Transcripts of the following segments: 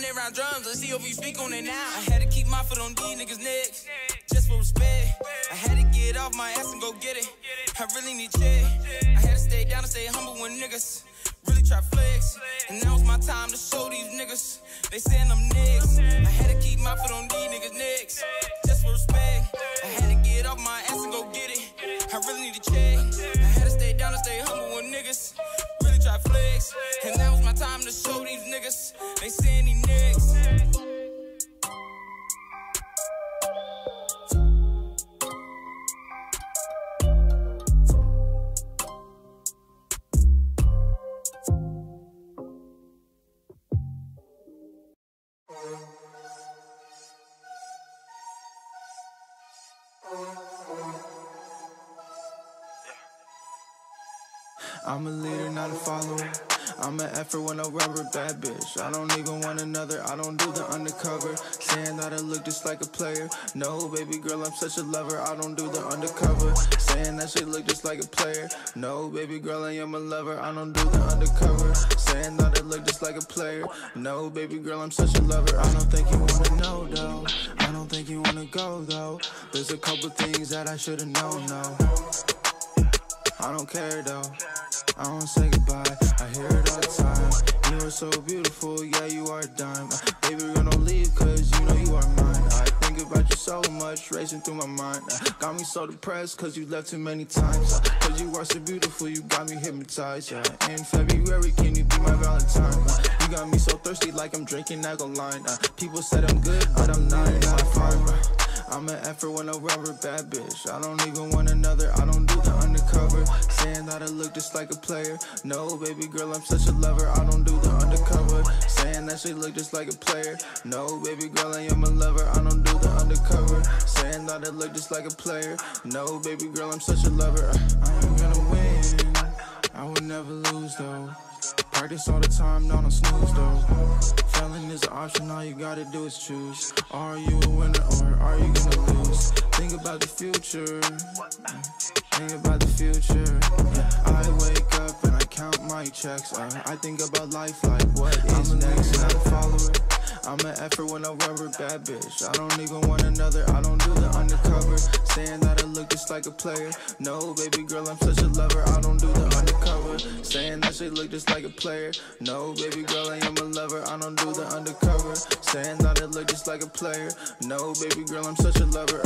I drums, let's see if you speak on it now. I had to keep my foot on D I'm a leader, not a follower. I'm an effort when I rubber bad bitch. I don't even want another, I don't do the undercover. Saying that I look just like a player. No, baby girl, I'm such a lover. I don't do the undercover. Saying that she look just like a player. No, baby girl, I am a lover. I don't do the undercover. Saying that I look just like a player. No, baby girl, I'm such a lover. I don't think you wanna know though. I don't think you wanna go though. There's a couple things that I should've known, no. I don't care though. I don't say goodbye. I hear it all the time. You are so beautiful, yeah, you are dime. Uh, baby, girl, don't leave, cause you know you are mine. I think about you so much, racing through my mind. Uh, got me so depressed, cause you left too many times. Uh, cause you are so beautiful, you got me hypnotized. Yeah. In February, can you be my Valentine? You got me so thirsty, like I'm drinking. Uh, people said I'm good, but I'm not, fine. I'm an effort when I rubber bad bitch. I don't even want another, I don't do the undercover. Saying that I look just like a player. No, baby girl, I'm such a lover. I don't do the undercover. Saying that she look just like a player. No, baby girl, I am a lover. I don't do the undercover. Saying that I look just like a player. No, baby girl, I'm such a lover. I ain't gonna win. I would never lose though. Practice all the time, not on snooze though. Failing is an option, all you gotta do is choose. Are you a winner or are you gonna lose? Think about the future. Think about the future. I wake up and I count my checks. Uh, I think about life like what is next. Not a follower. I'm an effort when I rubber bad bitch. I don't even want another. I don't do the undercover. Saying that I look just like a player. No, baby girl, I'm such a lover. I don't do the undercover. Saying that she look just like a player. No, baby girl, I am a lover. I don't do the undercover. Saying that I look just like a player. No, baby girl, I'm such a lover.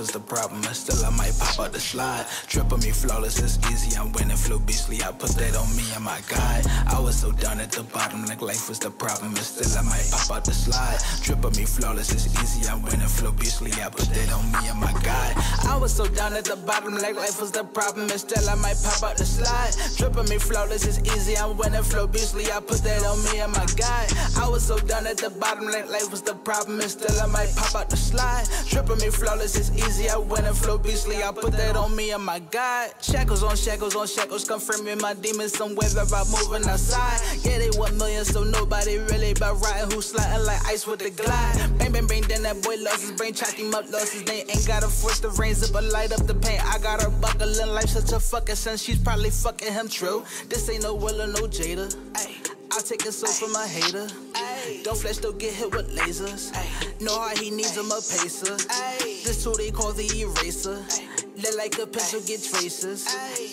Was the problem. And still, I might pop out the slide. Trip me flawless, it's easy. I'm winning, flow beastly. I put that on me and my guy. I was so down at the bottom, like life was the problem. And still, I might pop out the slide. Trip on me flawless, it's easy. I'm winning, flow beastly. I put that on me and my guy. I was so down at the bottom, like life was the problem. And still, I might pop out the slide. Trip on me flawless, it's easy. I'm winning, flow beastly. I put that on me and my guy. I was so down at the bottom, like life was the problem. And still, I might pop out the slide. Tripping me flawless, it's easy. I win and flow beastly. I put that on me and my God. Shackles on shackles on shackles, confirming my demons somewhere about moving outside. Yeah, they want millions, so nobody really about riding who's sliding like ice with the glide. Bang, bang, bang, then that boy lost his brain, chalk him up, lost his name. Ain't gotta force the reins up, but light up the paint. I got her buckling life, such a fucking son. She's probably fucking him true. This ain't no Will no Jada. I'll take a soul from a hater. Ay. Don't flash, don't get hit with lasers. Ay. Know how he needs him a pacer. Ay. This tool they call the eraser. Look like a pencil, get traces.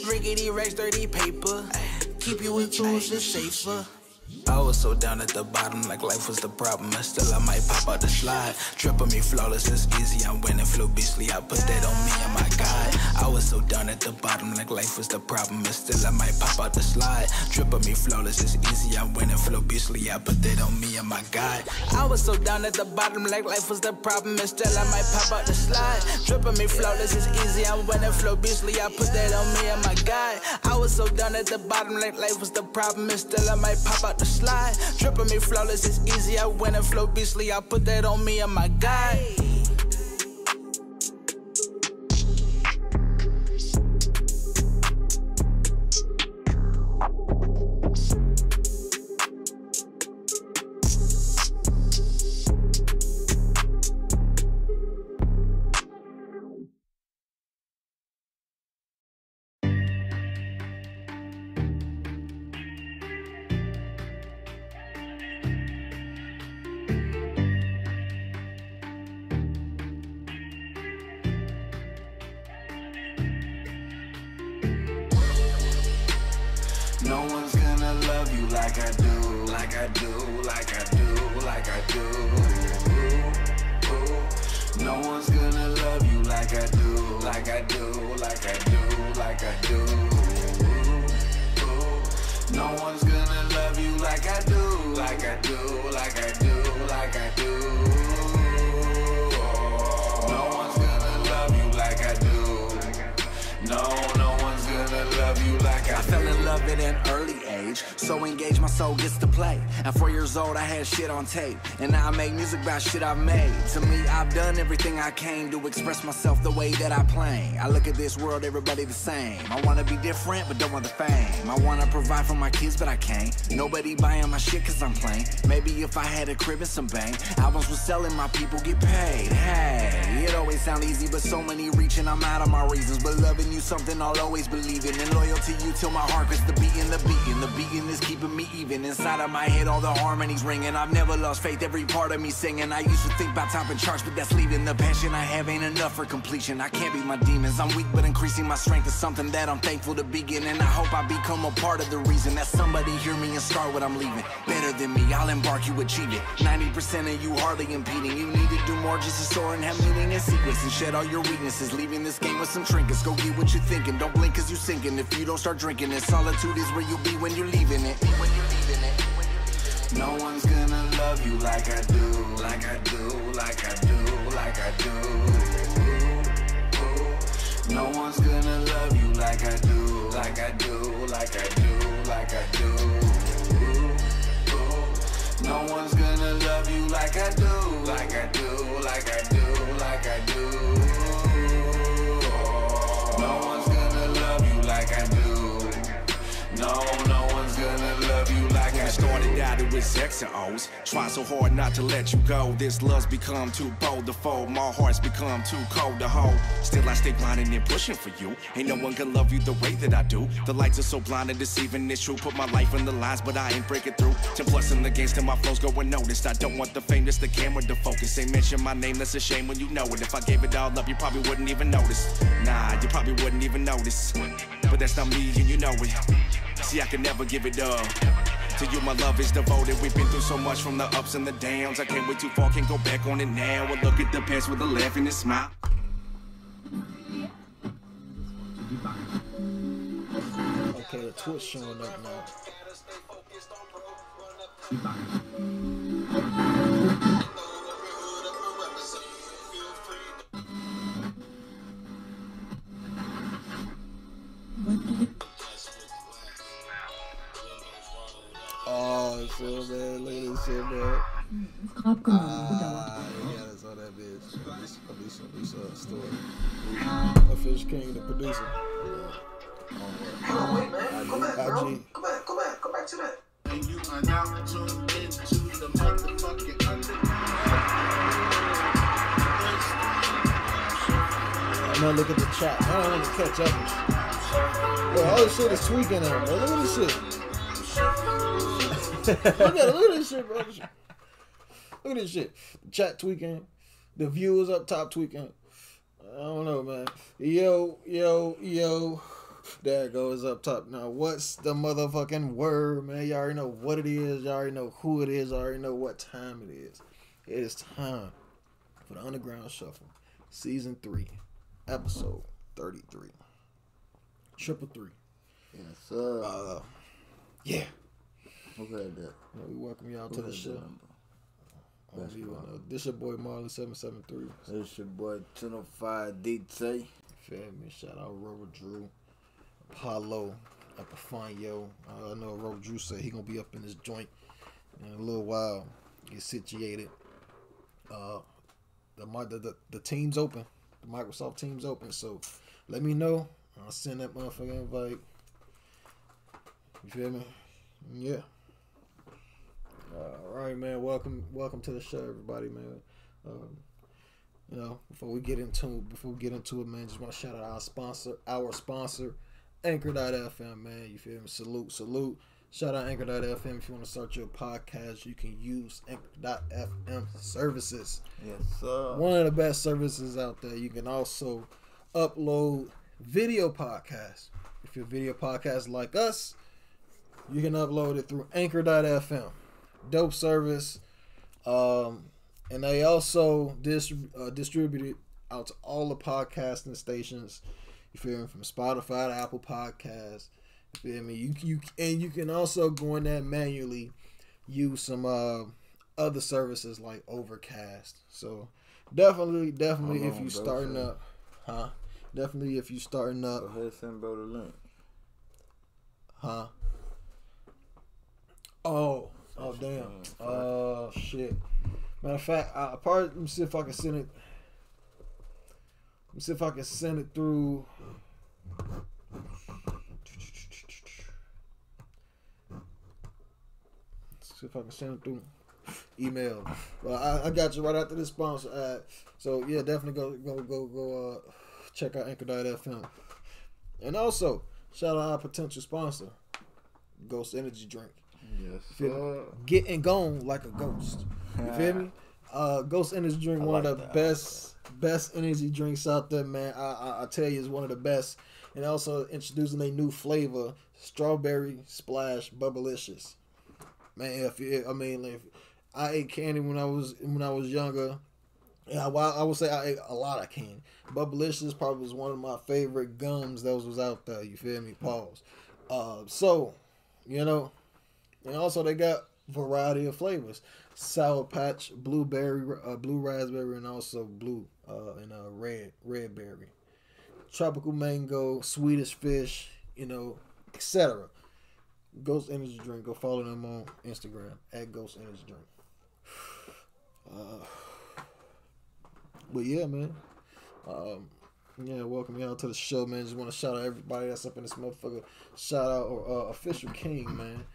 Riggedy racks, dirty paper. Keep you in tools, it's safer. I was so down at the bottom, like life was the problem. And still, I might pop out the slide. Trip on me flawless, it's easy. I'm winning, flow beastly. I put that on me and my guy. I was so down at the bottom, like life was the problem. And still, I might pop out the slide. Trip on me flawless, it's easy. I'm winning, flow beastly. I put that on me and my guy. I was so down at the bottom, like life was the problem. And still, I might pop out the slide. Trip on me flawless, it's easy. I'm winning, flow beastly. I put that on me and my guy. I was so down at the bottom, like life was the problem. And still, I might pop out the slide. Tripping me flawless, it's easy. I win and flow beastly. I put that on me and my guy. Music shit I've made. To me, I've done everything I can to express myself the way that I play. I look at this world, everybody the same. I wanna be different, but don't want the fame. I wanna provide for my kids, but I can't. Nobody buying my shit cause I'm plain. Maybe if I had a crib and some bang, albums was selling, my people get paid. Hey, it always sound easy, but so many I'm out of my reasons. But loving you something I'll always believe in, and loyal to you till my heart gets the beating, the beating, the beating is keeping me even. Inside of my head, all the harmonies ringing. I've never lost faith, every part of me singing. I used to think about topping charts, but that's leaving. The passion I have ain't enough for completion. I can't beat my demons. I'm weak, but increasing my strength is something that I'm thankful to begin. And I hope I become a part of the reason that somebody hear me and start what I'm leaving. Better than me, I'll embark, you achieve it. 90% of you hardly impeding. You need to do more just to soar and have meaning and sequence and shed all your weaknesses. Leaving this game with some trinkets. Go get what you're thinking. Don't blink cause you're sinking. If you don't start drinking it, solitude is where you'll be when you're leaving it. When you're leaving it. No one's gonna love you like I do, like I do, like I do, like I do. No one's gonna love you like I do, like I do, like I do, like I do. No one's gonna love you like I do, like I do, like I do, like I do. No, no one's gonna love you like I When it started out, it was X and O's. Try so hard not to let you go. This love's become too bold to fold. My heart's become too cold to hold. Still, I stay grinding and pushing for you. Ain't no one can love you the way that I do. The lights are so blind and deceiving. It's true. Put my life in the lines, but I ain't breaking through. Ten plus in the games till my flows go unnoticed. I don't want the fame, just the camera to focus. Ain't mention my name, that's a shame when you know it. If I gave it all up, you probably wouldn't even notice. Nah, you probably wouldn't even notice. But that's not me, and you know it. See, I can never give it up. To you, my love is devoted. We've been through so much from the ups and the downs. I can't wait too far, can't go back on it now. Well, look at the past with a laugh and a smile. Okay, the Twitch showing up now. Oh, shit, man. Look at this shit, man. Ah, they got us on that bitch. Alicia, Alicia, Alicia story. Official King, the producer. Oh, wait, man. Go back, bro. IG. Go back, go back, go back to that. And you are now tuned into the motherfucking underground. I'm gonna look at the chat. I don't want to catch up with. Bro, all this shit is tweaking out, bro. Look at this shit. Look at it. Look at this shit, bro. Look at this shit. The chat tweaking. The viewers up top tweaking. I don't know, man. Yo, yo, yo. There it goes up top. Now, what's the motherfucking word, man? Y'all already know what it is. Y'all already know who it is. Y'all already know what time it is. It is time for the Underground Shuffle, Season 3, Episode 33. Triple three. Yes, sir. Uh, yeah. Had that? We welcome y'all to the show. that number? Oh, Best you part. wanna- This your boy Marley seven seven three. This your boy 1005 DT. Feel me? Shout out Aurora Drew, Apollo, Epifanio. Uh, I know Aurora Drew said he gonna be up in this joint in a little while. Get situated. Uh, the the the, the team's open. The Microsoft team's open. So let me know. I'll send that motherfucker invite. You feel me? Yeah. All right, man. Welcome, welcome to the show, everybody, man. Um, you know, before we get into before we get into it, man, just want to shout out our sponsor, our sponsor, Anchor.fm, man. You feel me? Salute, salute. Shout out Anchor.fm. If you want to start your podcast, you can use Anchor.fm services. Yes, sir. One of the best services out there. You can also upload video podcasts. If you're video podcast like us, you can upload it through Anchor.fm. Dope service. Um, and they also dis- uh, distribute it out to all the podcasting stations. You feel me? From Spotify to Apple Podcasts. You feel me? You you and you can also go in there manually use some uh, other services like Overcast. So definitely, definitely, if you starting up, huh? Definitely, if you starting Go up, ahead, send bro the link. huh? Oh, oh damn. Uh, shit. Matter of fact, I, probably let me see if I can send it. Let me see if I can send it through. Let's see if I can send it through email. Well, I, I got you right after this sponsor ad. So yeah, definitely go go go go uh check out Anchor.fm. And also, shout out our potential sponsor, Ghost Energy Drink. Yes, Feel sir. me? Getting gone like a ghost. You feel me? Uh, ghost Energy Drink, I one like of the that. best best energy drinks out there, man. I, I I tell you, it's one of the best. And also introducing a new flavor, strawberry splash bubblicious. Man, if you, I mean, if I ate candy when I was when I was younger. Yeah, well, I would say I ate a lot of candy. Bubblicious probably was one of my favorite gums that was, was out there. You feel me? Pause. Uh, so, you know, and also they got variety of flavors: sour patch, blueberry, uh, blue raspberry, and also blue uh, and uh, red red berry, tropical mango, Swedish fish, you know, etc. Ghost Energy Drink. Go follow them on Instagram at Ghost Energy Drink. Uh, but yeah, man. Um, yeah, welcome y'all to the show, man. Just want to shout out everybody that's up in this motherfucker. Shout out uh, official King, man.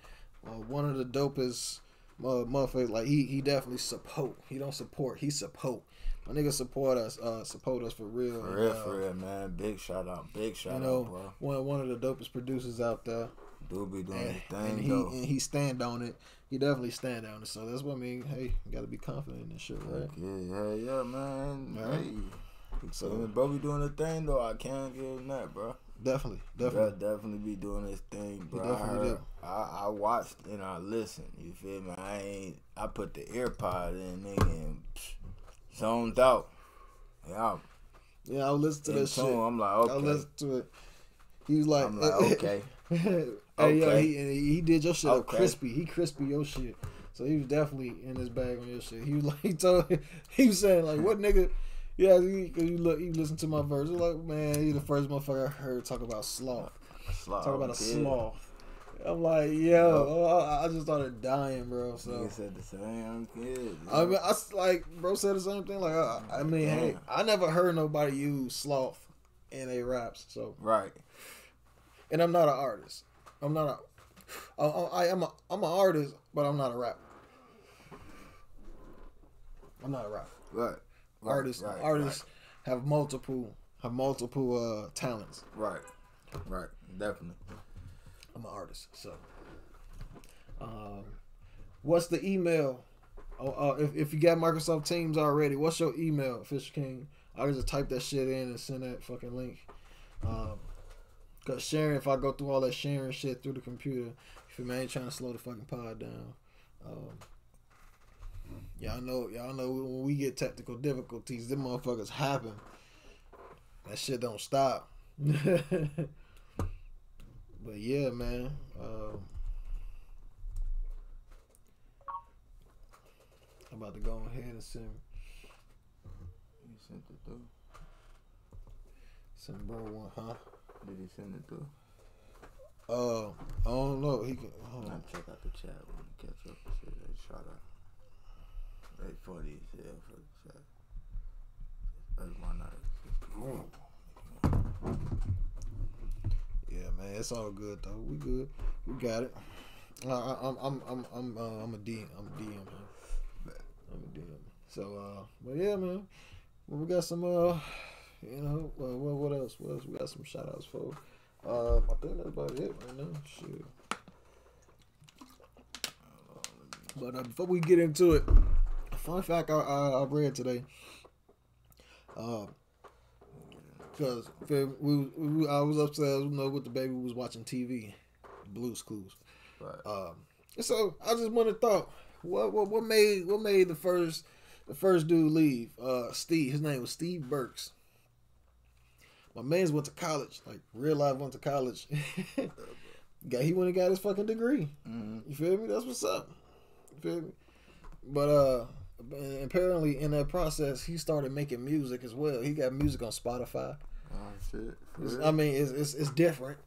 Uh, one of the dopest uh, motherfuckers. Like he, he definitely support. He don't support. He support. My nigga support us. Uh, support us for real. For real, uh, for real, man. Big shout out. Big shout You know, out, bro. one one of the dopest producers out there. Do be doing And, his and thing, he though. and he stand on it. He definitely stand on it. So that's what I mean. Hey, you gotta be confident in this shit, right? Yeah, hell yeah, man. Right. Hey. So, bro be doing the thing, though. I can't give him that, bro. Definitely, definitely. definitely be doing this thing, bro. I, definitely heard, do. I, I watched and I listened. You feel me? I ain't. I put the earpod in, nigga, and psh, zoned out. Yeah, Yeah, I listen to that tune. shit. I'm like, okay. I listen to it. He was like, I'm like, okay. hey, yo, Okay. he, and he did your shit up Okay. crispy. He crispy your shit. So he was definitely in his bag on your shit. He was like, he told, he was saying like, what nigga? Yeah, he, cause you look, you listen to my verse. Like, man, you the first motherfucker I heard talk about sloth. Sloth, Talk about a sloth. I'm like, yo, I, I just started dying, bro. So Nigga said the same kid. I mean, I like bro said the same thing. Like, I, I mean, hey, I never heard nobody use sloth in a raps. So, right. and I'm not an artist. I'm not a. I, I am a. I'm an artist, but I'm not a rapper. I'm not a rapper. Right. Right artists, right, artists have multiple have multiple uh talents. Right. Right. right. Definitely. I'm an artist, so. Um, what's the email? Oh, uh, if if you got Microsoft Teams already, what's your email, Fish King? I can just type that shit in and send that fucking link. Um, cause sharing, if I go through all that sharing shit through the computer, if you man ain't trying to slow the fucking pod down. Um, y'all know, y'all know when we get technical difficulties, them motherfuckers happen. That shit don't stop. But yeah, man. Um, I'm about to go ahead and send He sent it through. send bro one, huh? Did he send it through? Uh, I don't know. He can. Hold I'll check out the chat when catch up and shit. They shot out. They funny as hell for the chat. That's my night. Yeah, man. It's all good though. We good. We got it. Uh, I, I'm I'm I'm I'm uh, I'm a DM. I'm a DM. Man. I'm a DM. So, uh, but yeah, man. Well, we got some. Uh, you know, uh, what what else? What else? We got some shout outs for. Uh, I think that's about it right now. Shit. But uh, before we get into it, fun fact I, I, I read today. Uh, Cause we, we, we, I was upstairs, you know, with the baby. We was watching TV, Blue's Clues. Right. Um, and so I just wanted to thought, what, what what made what made the first the first dude leave? Uh, Steve. His name was Steve Burns. My man's went to college, like real life went to college. got he went and got his fucking degree. Mm-hmm. You feel me? That's what's up. You feel me? But uh, apparently in that process, he started making music as well. He got music on Spotify. Oh shit. I mean, it's, it's it's different.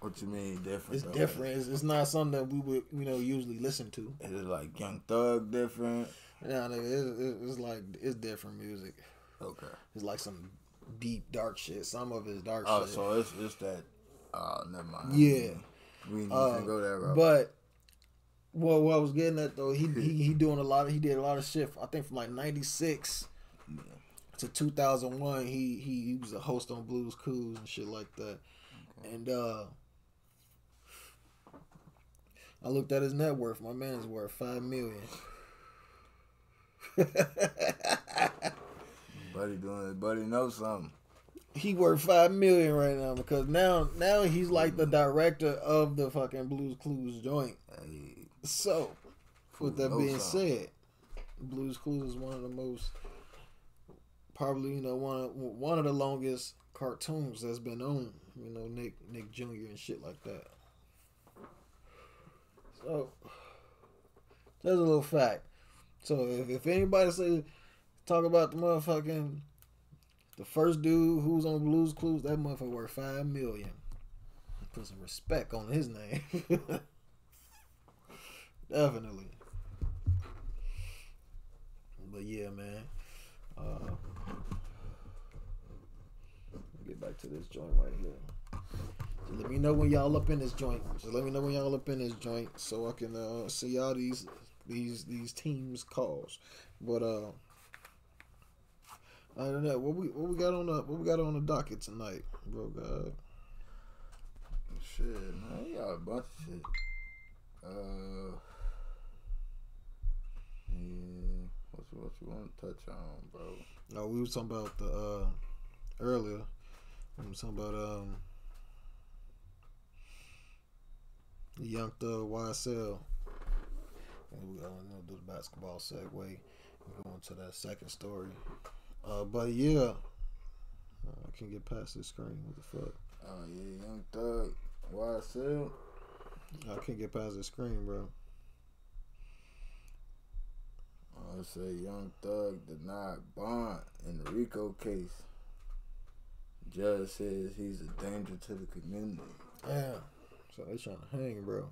what you mean different? It's though? different. It's, it's not something that we would you know usually listen to. Is it like Young Thug different? Yeah, it's, it's, like it's different music. Okay. It's like some deep dark shit. Some of it's dark Oh, shit. so it's it's that. Oh, never mind. Yeah. We need Uh, to go that route. But well, what I was getting at though, he he he doing a lot. Of, he did a lot of shit. I think from like '96 to 2001, he, he he was a host on Blues Clues and shit like that. And uh I looked at his net worth. My man's worth five million. buddy doing it. Buddy knows something. he worth five million right now because now now he's like the director of the fucking Blues Clues joint. Hey, So, with that being said, Blues Clues is one of the most probably you know one of one of the longest cartoons that's been on. You know Nick Nick Jr. and shit like that. So there's a little fact. So if, if anybody say talk about the motherfucking the first dude who's on Blues Clues, that motherfucker worth five million. Put some respect on his name. Definitely. But yeah, man. Uh, get back to this joint right here. Let me know when y'all up in this joint. So let me know when y'all up in this joint so I can uh, see y'all these these these teams calls. But uh don't know what we what we got on the what we got on the docket tonight, bro? God. shit, man. Got a bunch of shit. Uh, yeah. What's what you want to touch on, bro? No, we were talking about the uh, earlier. We were talking about um, Young Thug YSL. And we going to do the basketball segue. We're going to that second story. Uh, but yeah, I can't get past this screen. What the fuck? Oh yeah, Young Thug YSL. I can't get past the screen, bro. I say Young Thug denied bond in the Rico case. Judge says he's a danger to the community. Yeah. So they trying to hang, bro.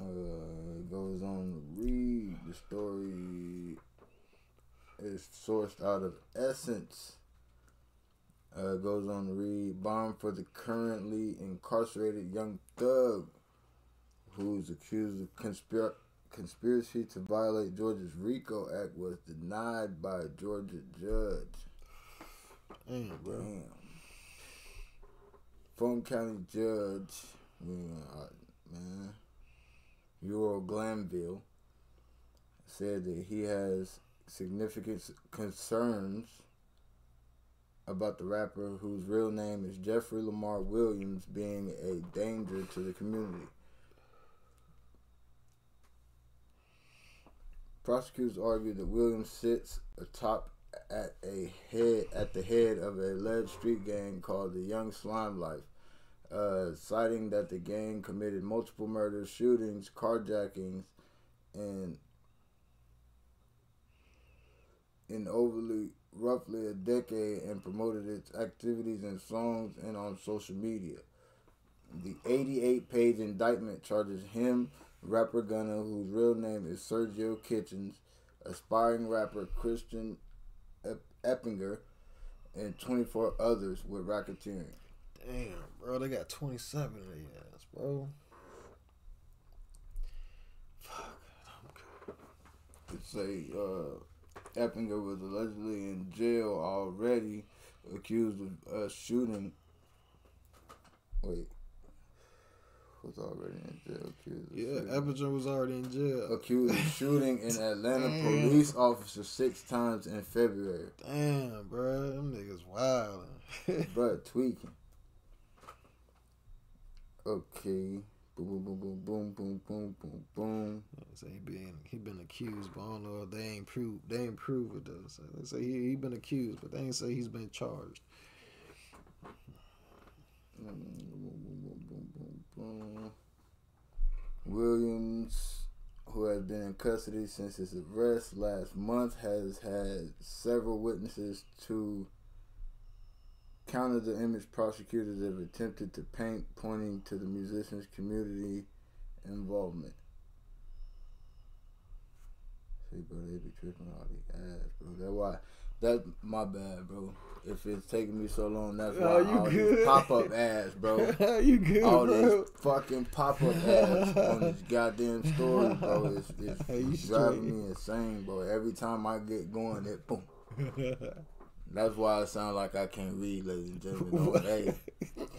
Uh, goes on to read the story is sourced out of Essence. Uh, goes on to read bond for the currently incarcerated young thug who's accused of conspir- conspiracy to violate Georgia's RICO Act was denied by a Georgia judge. Damn, bro. Damn. Fulton County Judge, uh, man, Ural Glanville, said that he has significant concerns about the rapper whose real name is Jeffrey Lamar Williams being a danger to the community. Prosecutors argue that Williams sits atop at a head at the head of a alleged street gang called the Young Slime Life, uh, citing that the gang committed multiple murders, shootings, carjackings, and in overly roughly a decade and promoted its activities in songs and on social media. The 88 page indictment charges him, rapper Gunna, whose real name is Sergio Kitchens, aspiring rapper Christian Eppinger, and 24 others with racketeering. Damn, bro, they got 27 of these ass, bro. Fuck, I'm good. It say uh, Eppinger was allegedly in jail already, accused of uh, shooting. Wait, was already in jail. Accused. Yeah, shooting. Eppinger was already in jail. accused of shooting an Atlanta police officer six times in February. Damn, bro, them niggas wild. but tweaking. Okay. Boom, boom, boom, boom, boom, boom, boom, boom. So he been he been accused, but I don't know if they ain't prove they ain't prove it though. So they say he he been accused, but they ain't say he's been charged. Boom, boom, boom, boom, boom, Williams, who has been in custody since his arrest last month, has had several witnesses to counter the image prosecutors have attempted to paint, pointing to the musicians' community involvement. See, bro, they be tripping all the ass, bro. That's why. That's my bad, bro. If it's taking me so long, that's oh, why Oh, you all good. these pop up ass, bro. you good, all bro? these fucking pop up ads on this goddamn story, bro. It's, it's you driving me insane, bro. Every time I get going, it boom. That's why I sound like I can't read, ladies and gentlemen. Don't, hey,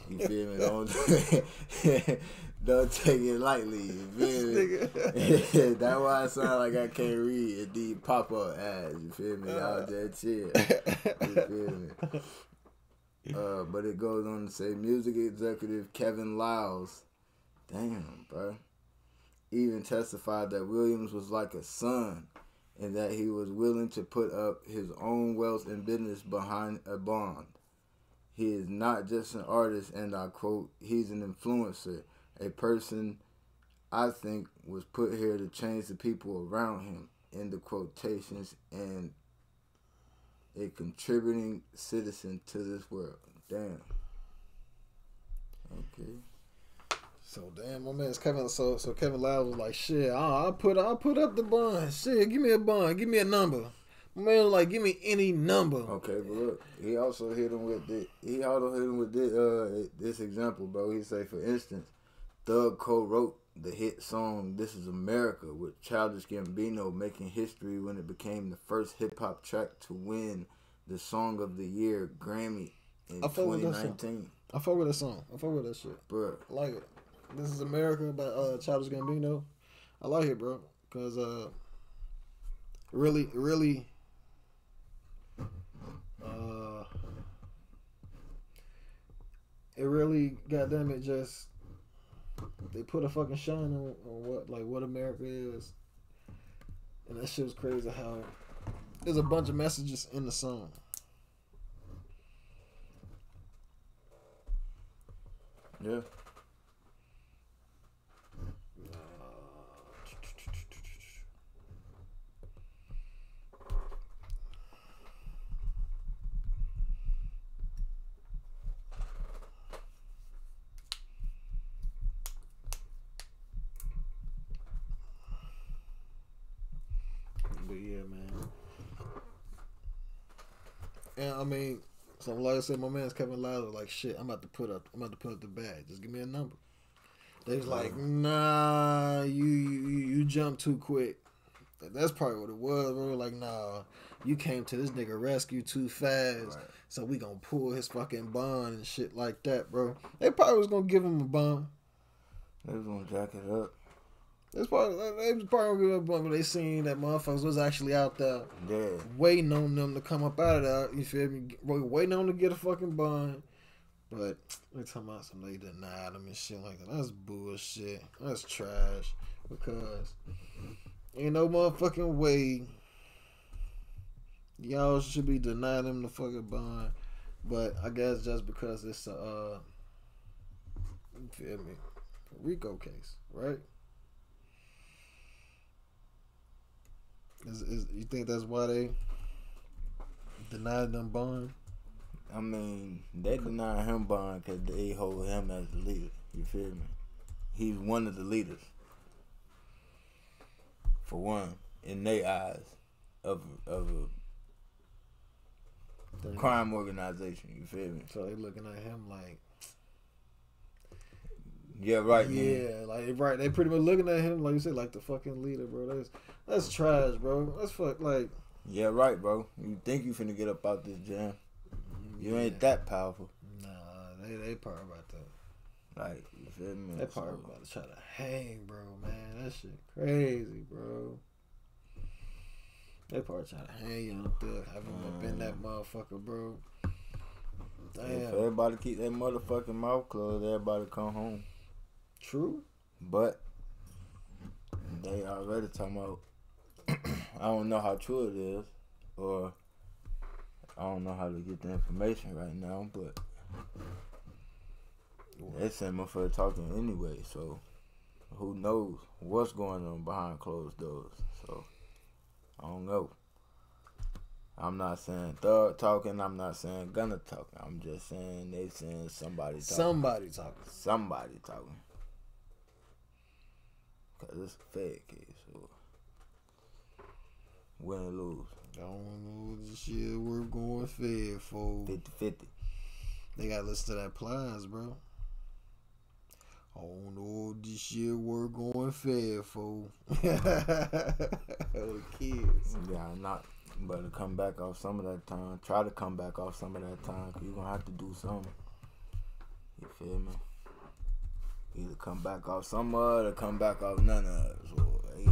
you feel me? Don't don't take it lightly. You feel me? That's why I sound like I can't read these pop up ads. You feel me? Y'all just chill. You feel me? Uh, but it goes on to say music executive Kevin Liles, damn, bro, even testified that Williams was like a son and that he was willing to put up his own wealth and business behind a bond. He is not just an artist, and I quote, he's an influencer, a person I think was put here to change the people around him, in the quotations, and a contributing citizen to this world. Damn. Okay. So damn, my man's Kevin. So so Kevin Loud was like, shit, I'll, I'll put I'll put up the bond. Shit, give me a bond, give me a number. My man was like, give me any number. Okay, but look, he also hit him with the he also hit him with this, uh, this example, bro. He say, for instance, Thug co-wrote the hit song "This Is America" with Childish Gambino, making history when it became the first hip hop track to win the Song of the Year Grammy in I fuck with that song. 2019. I fuck with that song. I fuck with that shit. Bro, I like it. This is America by uh Childish Gambino. I like it, bro, cause uh, really, really, uh, it really, goddamn it, just they put a fucking shine on, on what like what America is, and that shit was crazy. How there's a bunch of messages in the song. Yeah. But yeah, man. And I mean, so like I said, my man's Kevin Lowry like shit. I'm about to put up. I'm about to put up the bag. Just give me a number. They was like, mm. nah, you you you jump too quick. That's probably what it was. We were like, nah, you came to this nigga rescue too fast. So we gonna pull his fucking bond and shit like that, bro. They probably was gonna give him a bond. They was gonna jack it up. That's probably they was probably gonna give him a bond, but they seen that motherfuckers was actually out there Yeah. waiting on them to come up out of that. You feel me? Waiting on them to get a fucking bond. But they talking about some they denied them and shit like that. That's bullshit. That's trash. Because ain't no motherfucking way y'all should be denying them the fucking bond. But I guess just because it's a uh you feel me? Rico case, right? Is, is you think that's why they denied them bond? I mean, they denied him bond because they hold him as the leader. You feel me? He's one of the leaders. For one, in their eyes, of of a crime organization. You feel me? So they looking at him like, Yeah, right, man. yeah, like right. They pretty much looking at him like you said, like the fucking leader, bro. That's that's trash, bro. That's fuck like Yeah, right, bro. You think you finna get up out this jam? You ain't that powerful. nah. They they probably about to Like, you feel me? they probably So, about to try to hang, bro. Man, that shit crazy, bro. They probably try to hang you up there, have him up in that mm. motherfucker, bro. if Damn, everybody keep their motherfucking mouth closed, everybody come home. True. But they already talking about. I don't know how true it is, or I don't know how to get the information right now. But they sent me for talking anyway, so who knows what's going on behind closed doors? So I don't know. I'm not saying thug talking. I'm not saying Gunna talking. I'm just saying they saying somebody talking. Somebody talking. Somebody talking. Cause it's a fed case. So win or lose, I don't know what this shit we're going fed for. 50-50. They gotta listen to that plies, bro. I don't know if this shit we're going fed for. the kids. Yeah, not. Better come back off some of that time. Try to come back off some of that time. Cause you gonna have to do something. You feel me? Either come back off some of it or come back off none of it. So, hey,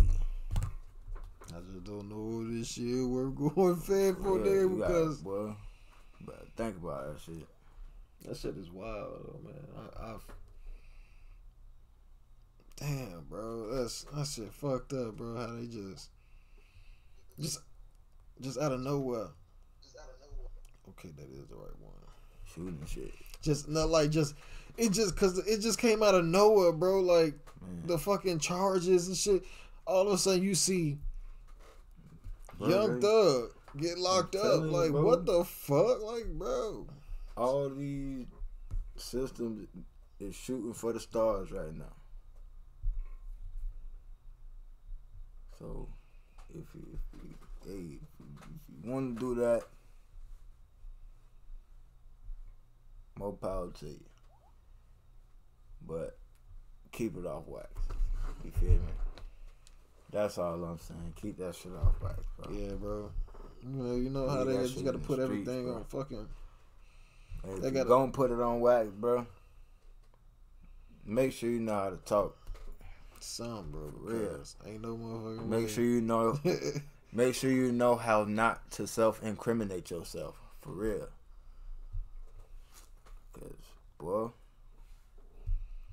I just don't know if this shit we're going fed for yeah, there you gotta- because boy, better think about that shit. that shit is wild though, man. I, I've Damn, bro, that's that shit fucked up, bro. How they just, just, just out of nowhere. just out of nowhere. Okay, that is the right one. Shooting shit. just not like just it just because it just came out of nowhere, bro. Like Man. the fucking charges and shit. All of a sudden, you see Bro, Young Thug get locked up. you, Like bro. what the fuck, like bro. all these systems is shooting for the stars right now. So if you, if you, hey, if you want to do that, more power to you. But keep it off wax. You feel me? That's all I'm saying. Keep that shit off wax, bro. Yeah, bro. You know, you know how they just got to put streets, everything bro. on fucking. If They gotta- gonna put it on wax, bro. Make sure you know how to talk. Some bro, real. ain't no motherfucking Make way. sure you know. make sure you know how not to self-incriminate yourself for real. Cause boy.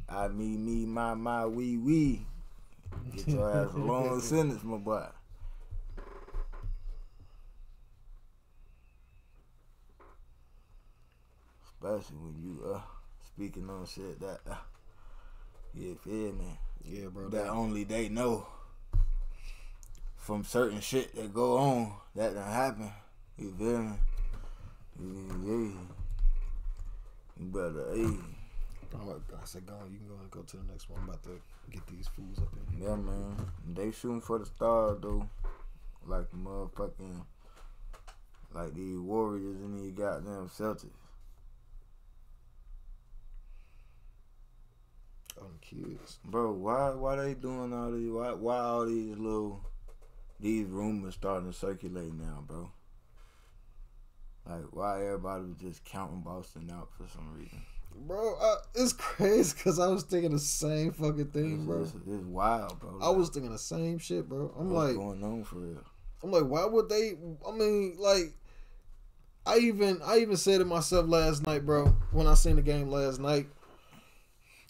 I, me, me, my, my, we, we. Get your ass a long sentence, my boy. Especially when you uh speaking on shit that uh, you feel me? Yeah, bro. That only they know from certain shit that go on that done happen. You feel me? Yeah, yeah. You better, hey. I said, go on. You can go and go to the next one. I'm about to get these fools up in here. Yeah, man. They shooting for the stars though. Like motherfucking like these Warriors and these goddamn Celtics. On kids. Bro, why why they doing all these why why all these little these rumors starting to circulate now, bro? Like why everybody was just counting Boston out for some reason. Bro, uh, it's crazy because I was thinking the same fucking thing, bro. it's, it's wild, bro. I was thinking the same shit, bro. I'm what's like, going on for real. I'm like, why would they? I mean, like, I even I even said to myself last night, bro, when I seen the game last night.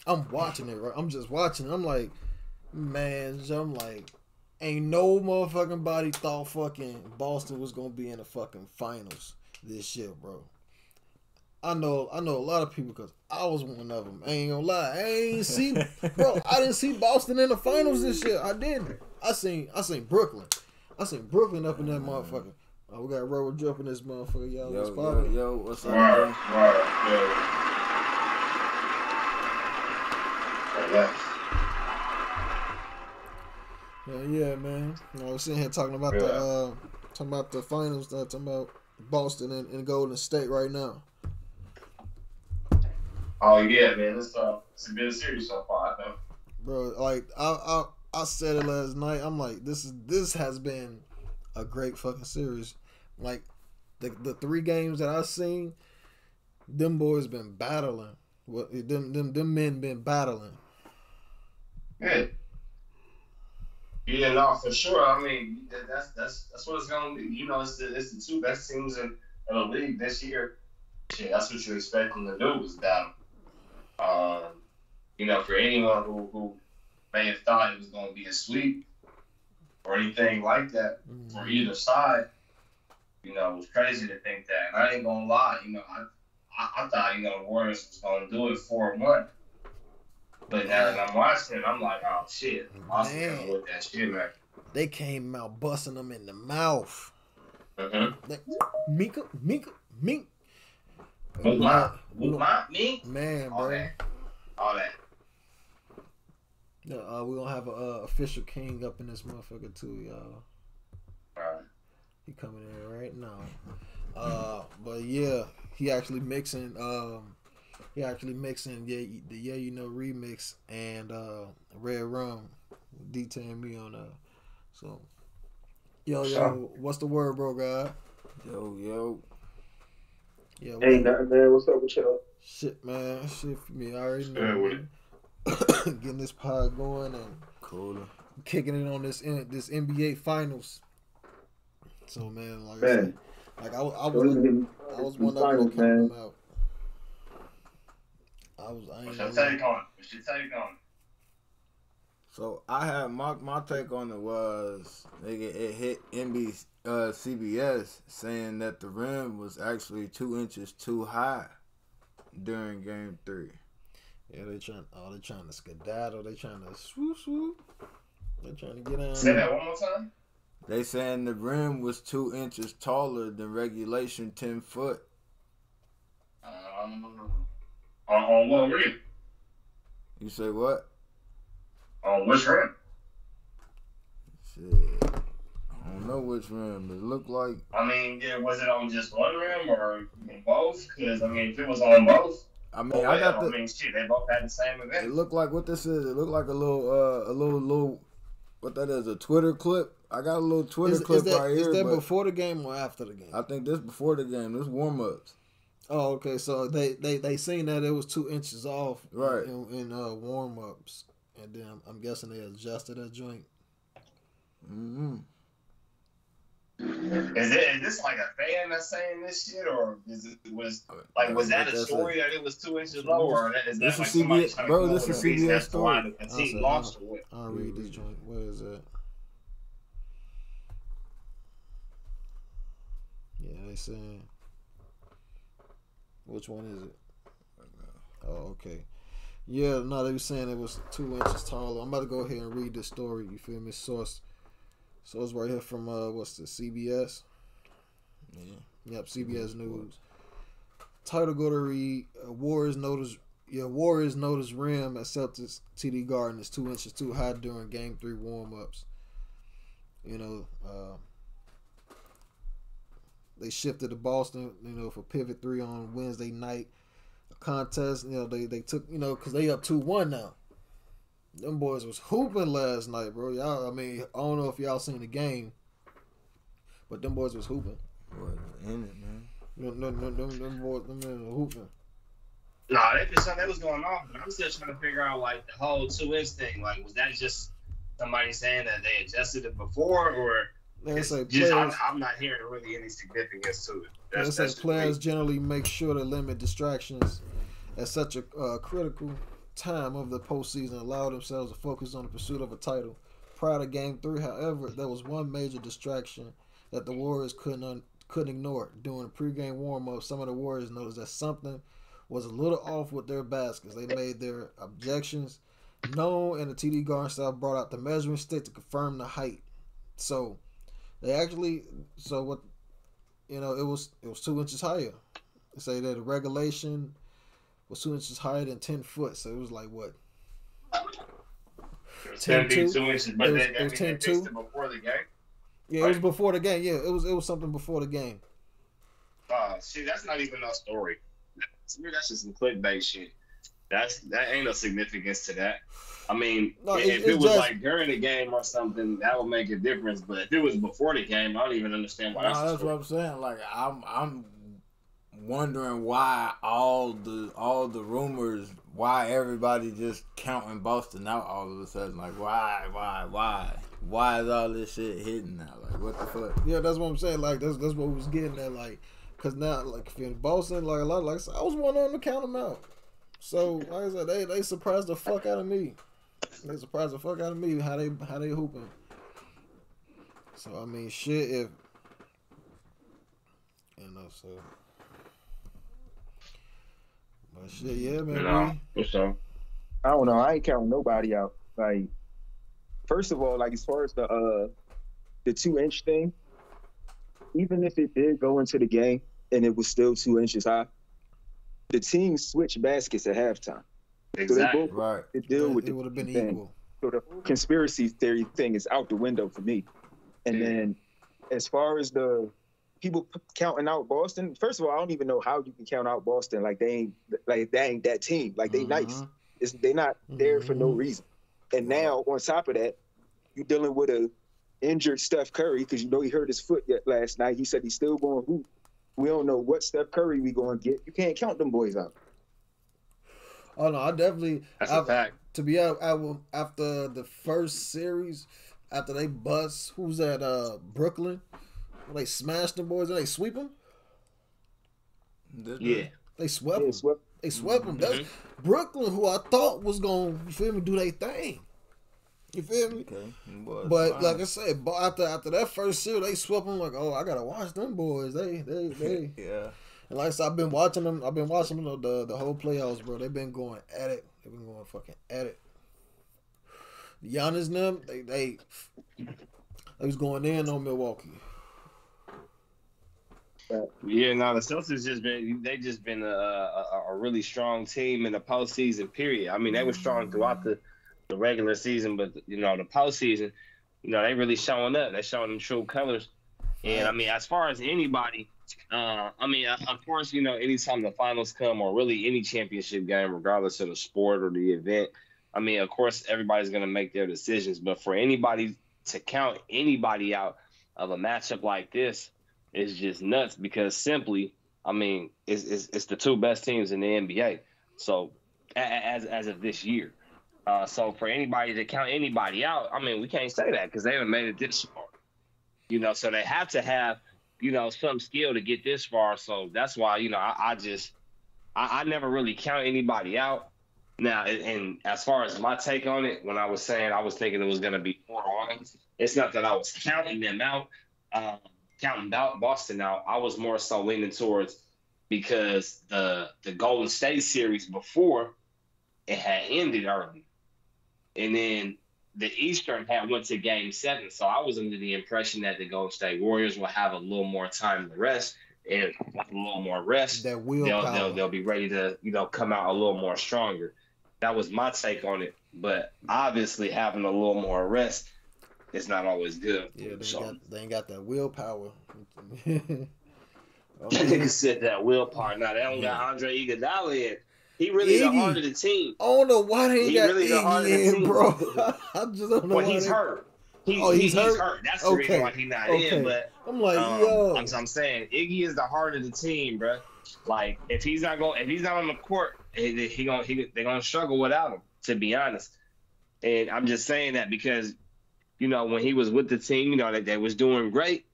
I'm watching it, right? I'm just watching. it. I'm like, man, I'm like, ain't no motherfucking body thought fucking Boston was gonna be in the fucking finals this year, bro. I know, I know a lot of people because I was one of them. I ain't gonna lie, I ain't see, bro. I didn't see Boston in the finals this year. I didn't. I seen, I seen Brooklyn. I seen Brooklyn up in that motherfucker. Oh, we got Robert jumping this motherfucker, y'all. Yo, What's yo, yo, what's up, Right, bro? right, yeah. Yeah, yeah, man. You know, we're sitting here talking about the uh, talking about the finals. Uh, talking about Boston and, and Golden State right now. Oh yeah, man. It's uh, it's a good series so far. I think. bro. Like I, I I said it last night. I'm like, this is this has been a great fucking series. Like the the three games that I've seen, them boys been battling. What them them them men been battling. Yeah. Yeah, no, for sure. I mean, that, that's that's that's what it's gonna be. You know, it's the it's the two best teams in, in the league this year. Shit, that's what you expect them to do is battle. Um, you know, for anyone who who may have thought it was gonna be a sweep or anything like that for either side, you know, it was crazy to think that. And I ain't gonna lie, you know, I I, I thought you know the Warriors was gonna do it four one. But now that I'm watching it, I'm like, oh shit, Boston Man. gonna that shit, man. They came out busting them in the mouth. Mm-hmm. They, Mika, Mika, Mink. Move my, move my, me, Man, all bro. that, all that. Yeah, uh, we gonna have a uh, official king up in this motherfucker too, y'all. Right. He coming in right now. Uh, but yeah, he actually mixing. Um, he actually mixing yeah the yeah you know remix and uh red rum. Detailing me on uh. So, yo yo, what's the word, bro? guy? Yo, yo. Yeah. Ain't nothing, man. What's up with y'all? Shit, man. Shit for me. I already know. with man. Getting this pod going and Cooler. kicking it on this this NBA finals. So man, like I said, like I, was- I Don't was I was one of them finals, man. them out. I was I ain't What's your take on? What's your take on it? So I had my my take on it was nigga it hit NB uh, CBS saying that the rim was actually two inches too high during Game Three. Yeah, they trying oh they trying to skedaddle, they trying to swoop swoop. They trying to get on. Say that one more time. They saying the rim was two inches taller than regulation ten foot. Um, on, on what rim? You say what? On which rim? Shit, I don't know which rim. But it looked like I mean, yeah, was it on just one rim or both? Because I mean, if it was on both, I mean well, I got the. I mean, shit, they both had the same event. It looked like what this is. It looked like a little uh a little little what that is a Twitter clip. I got a little Twitter Is, clip is that, right is here. that but before the game or after the game? I think this before the game. This warm ups. Oh, okay. So they they they seen that it was two inches off, Right. In, in uh, warm ups, and then I'm, I'm guessing they adjusted that joint. Mm-hmm. Is it is this like a fan that's saying this shit, or is it was like was that a story that it was two inches lower, or is that This like is somebody CBS bro, this with is a reason CBS as to why story. the I'll team lost or what? I'll read this joint. Where is that? Yeah, they saying. Which one is it? Oh, okay. Yeah, no, they were saying it was two inches taller. I'm about to go ahead and read this story. You feel me? Source. Source right here from uh, what's the CBS? Yeah. Yep, CBS News. Title go to read. Uh, Warriors notice. Yeah, Warriors notice rim at Celtics TD Garden is two inches too high during Game Three warm ups. You know, uh, they shifted to Boston. You know, for pivot three on Wednesday night contest. You know, they they took you know because they up two one now. Them boys was hooping last night, bro. Y'all, I mean, I don't know if y'all seen the game, but them boys was hooping. Was in it, man. No, no, no, them, them boys, them men were hooping. No, that just something that was going on, but I'm still trying to figure out like the whole two inch thing. Like, was that just somebody saying that they adjusted it before, or They say just I'm, I'm not hearing really any significance to it. they That's, say that's players generally make sure to limit distractions at such a uh, critical time of the postseason, allow themselves to focus on the pursuit of a title. Prior to Game Three, however, there was one major distraction that the Warriors couldn't un- couldn't ignore. During the pregame warm-up, some of the Warriors noticed that something was a little off with their baskets. They made their objections known, and the TD Garden staff brought out the measuring stick to confirm the height. So they actually, so what, you know, it was it was two inches higher. They say that the regulation was two inches higher than ten foot, so it was like what? It was 10 feet, 10-2. two inches, but It was- it was 10-2. before the game. Yeah, it was before the game. Yeah, it was it was something before the game. Uh, see, that's not even no story. That's, that's just some clickbait shit. That's that ain't no significance to that. I mean, No, if it- it was just- like during the game or something, that would make a difference. But if it was before the game, I don't even understand why No, that's. that's what I'm saying. Like I'm I'm wondering why all the all the rumors, why everybody just counting Boston out all of a sudden. Like why, why, why? Why is all this shit hitting now? Like what the fuck? Yeah, that's what I'm saying. Like that's that's what we was getting at. Like, cause now like if you're in Boston, like a lot, like I was one on to count them out. So like I said, they they surprised the fuck out of me. They surprised the fuck out of me how they how they hooping. So I mean, shit. If you know, so. But shit, yeah, man. No, we- for sure. I don't know. I ain't counting nobody out. Like, first of all, like as far as the uh the two inch thing, even if it did go into the game and it was still two inches high, the team switched baskets at halftime. Exactly. So they both Right. to deal with it would have been thing. equal. So the whole conspiracy theory thing is out the window for me. And then as far as the people counting out Boston, first of all, I don't even know how you can count out Boston. Like they ain't like they ain't that team. Like they nice. It's they not there for no reason. And now on top of that, you dealing with a injured Steph Curry because you know he hurt his foot yet last night. He said he's still going hoop. We don't know what Steph Curry we going to get. You can't count them boys out. Oh no, I definitely. That's I, a fact. To be out, I will after the first series, after they bust, who's that? Uh, Brooklyn. When they smashed them boys and they sweep them. Yeah. They swept Yeah, them. swept- They swept them. That's Mm-hmm. Brooklyn, who I thought was going, you feel me, do their thing. You feel me? Okay. It But fine. like I said, after after that first series, they swept them like, oh, I gotta watch them boys. They they they. yeah. And like I said, I've been watching them. I've been watching them the the whole playoffs, bro. They've been going at it. They've been going fucking at it. Giannis and them, they they they was going in on Milwaukee. Yeah, no, the Celtics just been they just been a, a, a really strong team in the postseason. Period. I mean, they were strong throughout the, the regular season, but you know the postseason, you know they really showing up. They showing them true colors. And I mean, as far as anybody, uh, I mean, uh, of course, you know, anytime the finals come or really any championship game, regardless of the sport or the event, I mean, of course, everybody's going to make their decisions. But for anybody to count anybody out of a matchup like this is just nuts because simply, I mean, it's, it's, it's the two best teams in the NBA. So, as as of this year, uh, so for anybody to count anybody out, I mean, we can't say that because they haven't made it this far. You know, so they have to have, you know, some skill to get this far. So that's why, you know, I, I just I, I never really count anybody out. Now, and, and as far as my take on it, when I was saying I was thinking it was going to be four on, it's not that I was counting them out, um, counting out Boston out. I was more so leaning towards because the the Golden State series before it had ended early, and then the Eastern had went to Game Seven. So I was under the impression that the Golden State Warriors will have a little more time to rest and a little more rest, That they'll, they'll they'll be ready to you know come out a little more stronger. That was my take on it. But obviously, having a little more rest is not always good. Yeah, they, so, got, they ain't got that willpower. Oh, that nigga said that willpower. Now they don't got Andre Iguodala in. He really the heart of the team. I don't know why they ain't He got really the heart of the in, team. bro. I just don't know why he's they- hurt. He, Oh, he- he's he's, hurt? That's the Okay. reason why he's not Okay. in. But I'm like, um, yo. I'm, I'm saying Iggy is the heart of the team, bro. Like if he's not going, if he's not on the court, he, he gonna he, they're gonna struggle without him. To be honest, and I'm just saying that because you know when he was with the team, you know that they was doing great.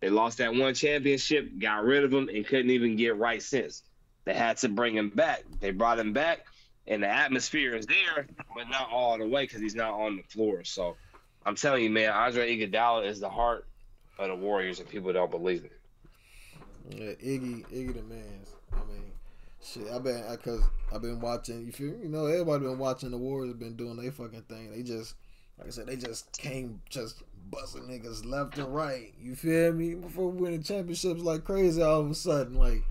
They lost that one championship, got rid of him, and couldn't even get right since. They had to bring him back. They brought him back, and the atmosphere is there, but not all the way because he's not on the floor. So I'm telling you, man, Andre Iguodala is the heart of the Warriors, and people don't believe it. Yeah, Iggy, Iggy the man's. I mean, shit. I been because I've been watching. You feel you know everybody been watching the Warriors been doing their fucking thing. They just like I said, they just came just busting niggas left and right. You feel me? Before we winning championships like crazy, all of a sudden like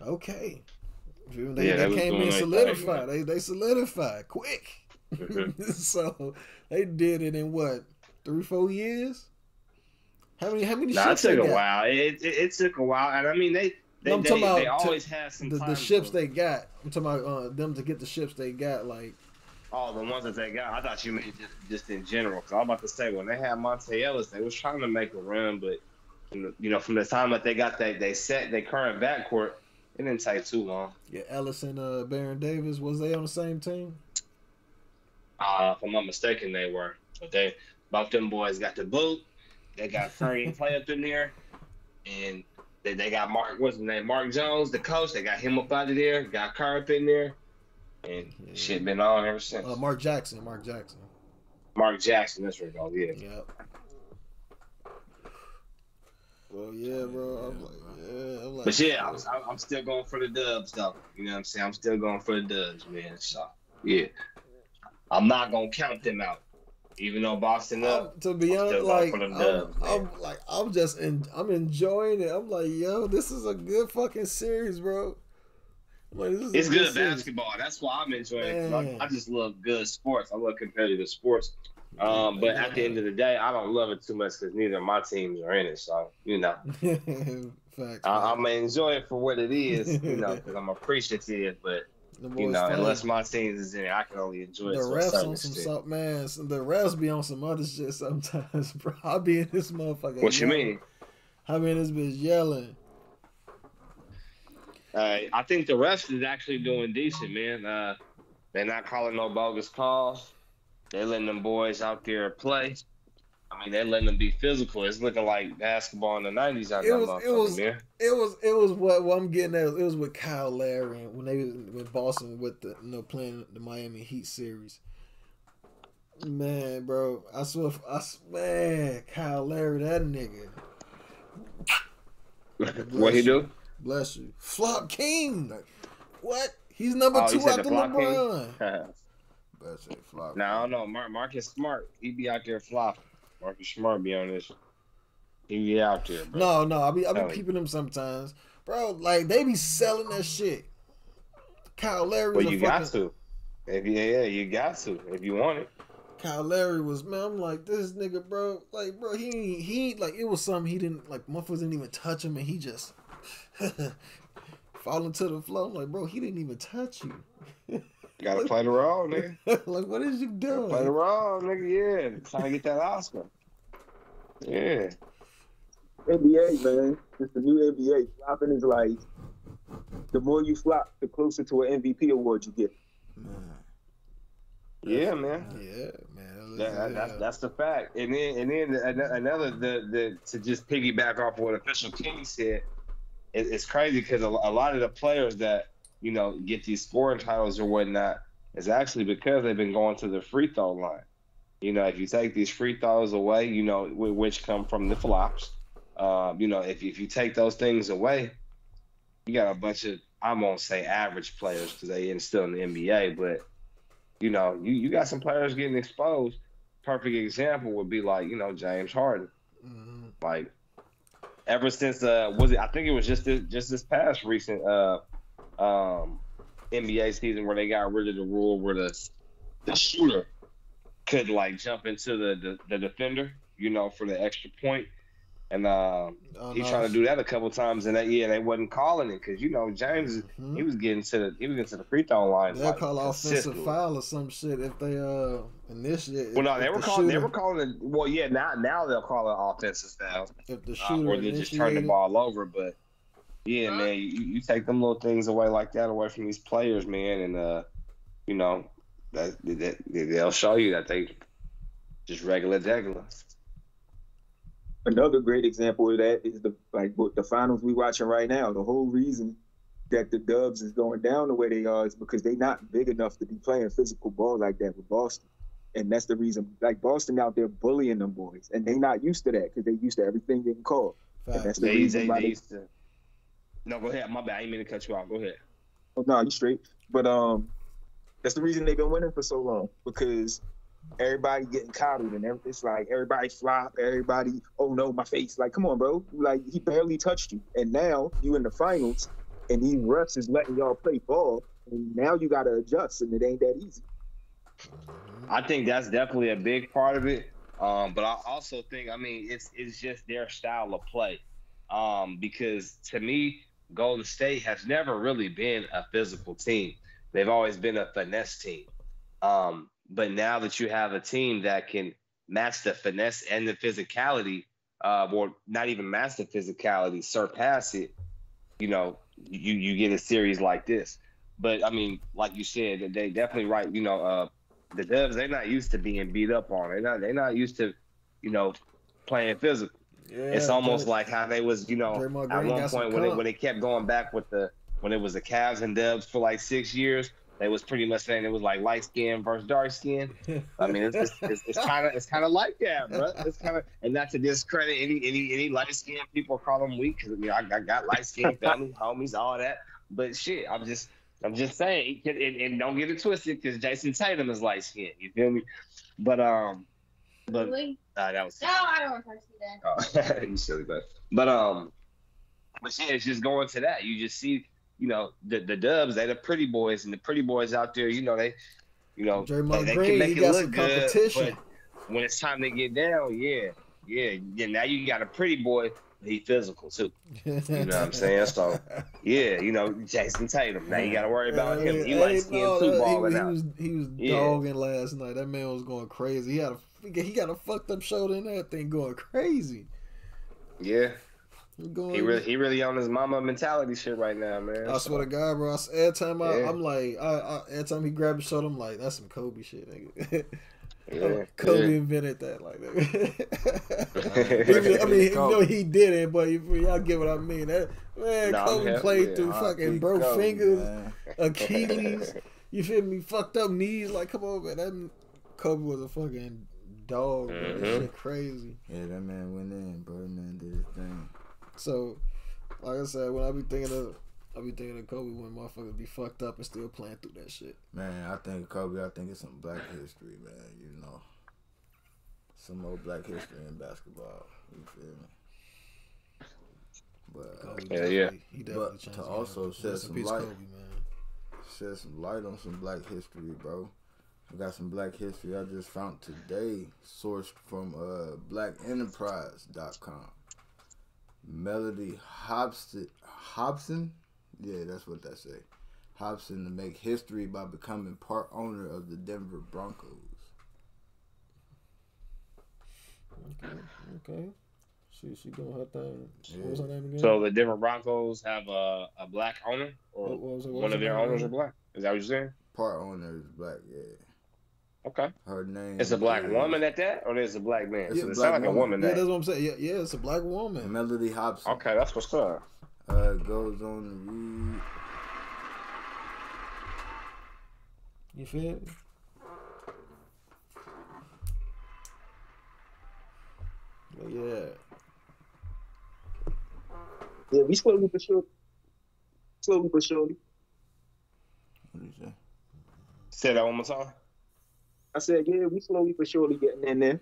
okay. You feel me? They, Yeah, they came in solidified. They they solidified quick. so they did it in what three four years. How many how many Nah, it took a got? while. It, it, it took a while, and I mean they they, No, I'm they, talking about they always have some the, time the ships they got. I'm talking about uh, them to get the ships they got. Like Oh, the ones that they got. I thought you meant just, just in general. Cause I'm about to say when they had Monta Ellis, they was trying to make a run, but you know from the time that they got they they set their current backcourt, it didn't take too long. yeah, Ellis and uh, Baron Davis was they on the same team? Uh, if I'm not mistaken, they were. But they both them boys got the boot. They got Curry and Klay up in there, and they, they got Mark. What's his name? Mark Jones, the coach. They got him up out of there. Got Kerr up in there, and shit been on ever since. Uh, Mark Jackson. Mark Jackson. Mark Jackson. That's right, it goes. Yeah. Yep. Well, yeah, bro. I'm like, yeah, I'm like, But yeah, I'm, I'm- I'm still going for the dubs, though. You know what I'm saying? I'm still going for the dubs, man. So yeah, I'm not gonna count them out, even though Boston up. to be I'm honest, still going like for them I'm. I'm like I'm just in, I'm enjoying it. I'm like, yo, this is a good fucking series, bro. Like, It's good basketball. That's why I'm enjoying it. I, I just love good sports. I love competitive sports. Um, but at the end of the day, I don't love it too much because neither of my teams are in it. So you know, Facts. I, I'm gonna enjoy it for what it is. You know, because I'm appreciative. But you know, unless my teams is in it, I can only enjoy it the a refs on some salt man. The refs be on some other shit sometimes, bro. I be in this motherfucker. What you mean? I be in this bitch yelling. Uh, I think the rest is actually doing decent, man. Uh, they're not calling no bogus calls. They're letting them boys out there play. I mean, they're letting them be physical. It's looking like basketball in the '90s out It was, it was, man. it was, it was what, what I'm getting at. It was with Kyle Lowry when they with Boston with the you know playing the Miami Heat series. Man, bro, I swear, I s- man, Kyle Lowry, that nigga. what he do? Bless you, Flop King. What? He's number Oh, you two after the Flop King? LeBron. That's it, flop. Now I don't know. Mar- Marcus Smart, he be out there flopping. Marcus Smart be on this. He be out there, bro. No, no, I be I be peeping him sometimes, bro. Like they be selling that shit. Kyle Lowry was Well, you fucking, got to. If you, yeah, you got to if you want it. Kyle Lowry was man. I'm like this nigga, bro. Like, bro, he he like it was something he didn't like. Motherfuckers didn't even touch him, and he just falling to the floor. I'm like, bro, he didn't even touch you. You gotta play the role, nigga. like, what is you doing? Play the role, nigga. Yeah, trying to get that Oscar. Yeah. NBA, man. It's the new NBA. Flopping is like the more you flop, the closer to an MVP award you get. Yeah, man. Yeah, man. That, that- that's that's the fact. And then and then another the the to just piggyback off what official King said, it, it's crazy because a, a lot of the players that you know get these scoring titles or whatnot is actually because they've been going to the free throw line. You know, if you take these free throws away, you know, which come from the flops, um, you know, if if you take those things away, you got a bunch of I won't say average players because they ain't still in the NBA, but you know, you, you got some players getting exposed. Perfect example would be like, you know, James Harden. Like ever since uh was it I think it was just this just this past recent uh um NBA season where they got rid of the rule where the the shooter could like jump into the the, the defender, you know, for the extra point. And um, Oh, he no. tried to do that a couple times, and that yeah, they wasn't calling it because you know James, he was getting to the he was getting to the free throw line. They'll like, call an offensive consistently. foul or some shit if they uh initiate. Well, no, if they the were calling. They were calling it. Well, yeah, now now they'll call it offensive foul, If the uh, shooter or they just turn the ball over. But yeah, man, you, you take them little things away like that away from these players, man, and uh, you know, that, that they'll show you that they just regular regular. Another great example of that is the like the finals we watching right now. The whole reason that the Dubs is going down the way they are is because they're not big enough to be playing physical ball like that with Boston. And that's the reason, like Boston out there bullying them boys, and they not used to that because they used to everything getting called. And that's the They, reason they, why they they used to. No, go ahead. My bad. I didn't mean to cut you off. Go ahead. Oh, no, you straight. But um, that's the reason they've been winning for so long because everybody getting coddled and every- it's like everybody flop, everybody, oh no, my face. Like, come on, bro. Like he barely touched you, and now you in the finals, and these refs is letting y'all play ball, and now you got to adjust, and it ain't that easy. I think that's definitely a big part of it. Um, but I also think, I mean, it's it's just their style of play. Um, because to me, Golden State has never really been a physical team. They've always been a finesse team. Um, but now that you have a team that can match the finesse and the physicality, uh, or not even match the physicality, surpass it, you know, you you get a series like this. But I mean, like you said, they definitely right. You know, uh, the Dubs they're not used to being beat up on. They're not they're not used to, you know, playing physical. Yeah, it's almost like how they was, you know, at one point when they when they kept going back with the when it was the Cavs and Dubs for like six years. They was pretty much saying it was like light skin versus dark skin. I mean, it's it's, it's, it's kind of it's kind of like that, bro. It's kind of and not to discredit any any any light skin people call them weak because I mean I, I got light skin family, homies, all that. But shit, I'm just I'm just saying, and, and, and don't get it twisted because Jayson Tatum is light skin. You feel me? But um, but Really? uh, that was No, I don't want to touch you then. Oh, you silly but but um, but yeah, it's just going to that. You just see, you know, the the Dubs. They the pretty boys, and the pretty boys out there. You know, they, you know, Draymond they, they Green, can make it look good. But when it's time to get down, yeah, yeah, yeah. Now you got a pretty boy. He physical too. You know what I'm saying? So yeah, you know, Jayson Tatum. Now you got to worry about him. He skinned no, too, he- balling he, was he was Yeah. dogging last night. That man was going crazy. He had a he got a fucked up shoulder and that thing going crazy. Yeah. He going. He really, he really on his Mamba mentality shit right now, man. I swear to God, bro. I, every time I, Yeah. I'm like, I, I, every time he grabbed his shoulder, I'm like, that's some Kobe shit, nigga. Yeah, Kobe yeah. invented that, like that. Even- I mean, you know he didn't, but if y'all get what I mean. That man, Nah, Kobe I'm played happy. through Yeah, fucking R.I.P. broke Kobe, fingers, man. Achilles. You feel me? Fucked up knees. Like, come on, man. That Kobe was a fucking dog, bro. That Mhm. shit crazy. Yeah, that man went in, bro. Man did his thing. So, like I said, when I be thinking of, I be thinking of Kobe when motherfuckers be fucked up and still playing through that shit. Man, I think Kobe. I think it's some black history, man. You know, some old black history in basketball. You feel me? But uh, Kobe Yeah, yeah. He but to also game. shed some light, Kobe, man. shed some light on some black history, bro. We got some black history I just found today, sourced from uh, BlackEnterprise.com. Mellody Hobson, Hobson, yeah, that's what that say. Hobson to make history by becoming part owner of the Denver Broncos. Okay, okay. She she doing her thing. What was her name again? So the Denver Broncos have a, a black owner, or What- what was it- what one was of their name owners are black. Is that what you're saying? Part owner is black, yeah. Okay. Her name. It's a black is woman at that, or there's a black man? It's So a it black sound like a woman. woman. Yeah, name. that's what I'm saying. Yeah, yeah, it's a black woman. Mellody Hobson. Okay, that's what's up. Uh, goes on to read. You feel me? But yeah. Yeah, we slowly but surely. Slowly but surely. What do you say? Say that one more time. I said, yeah, we slowly but surely getting in there.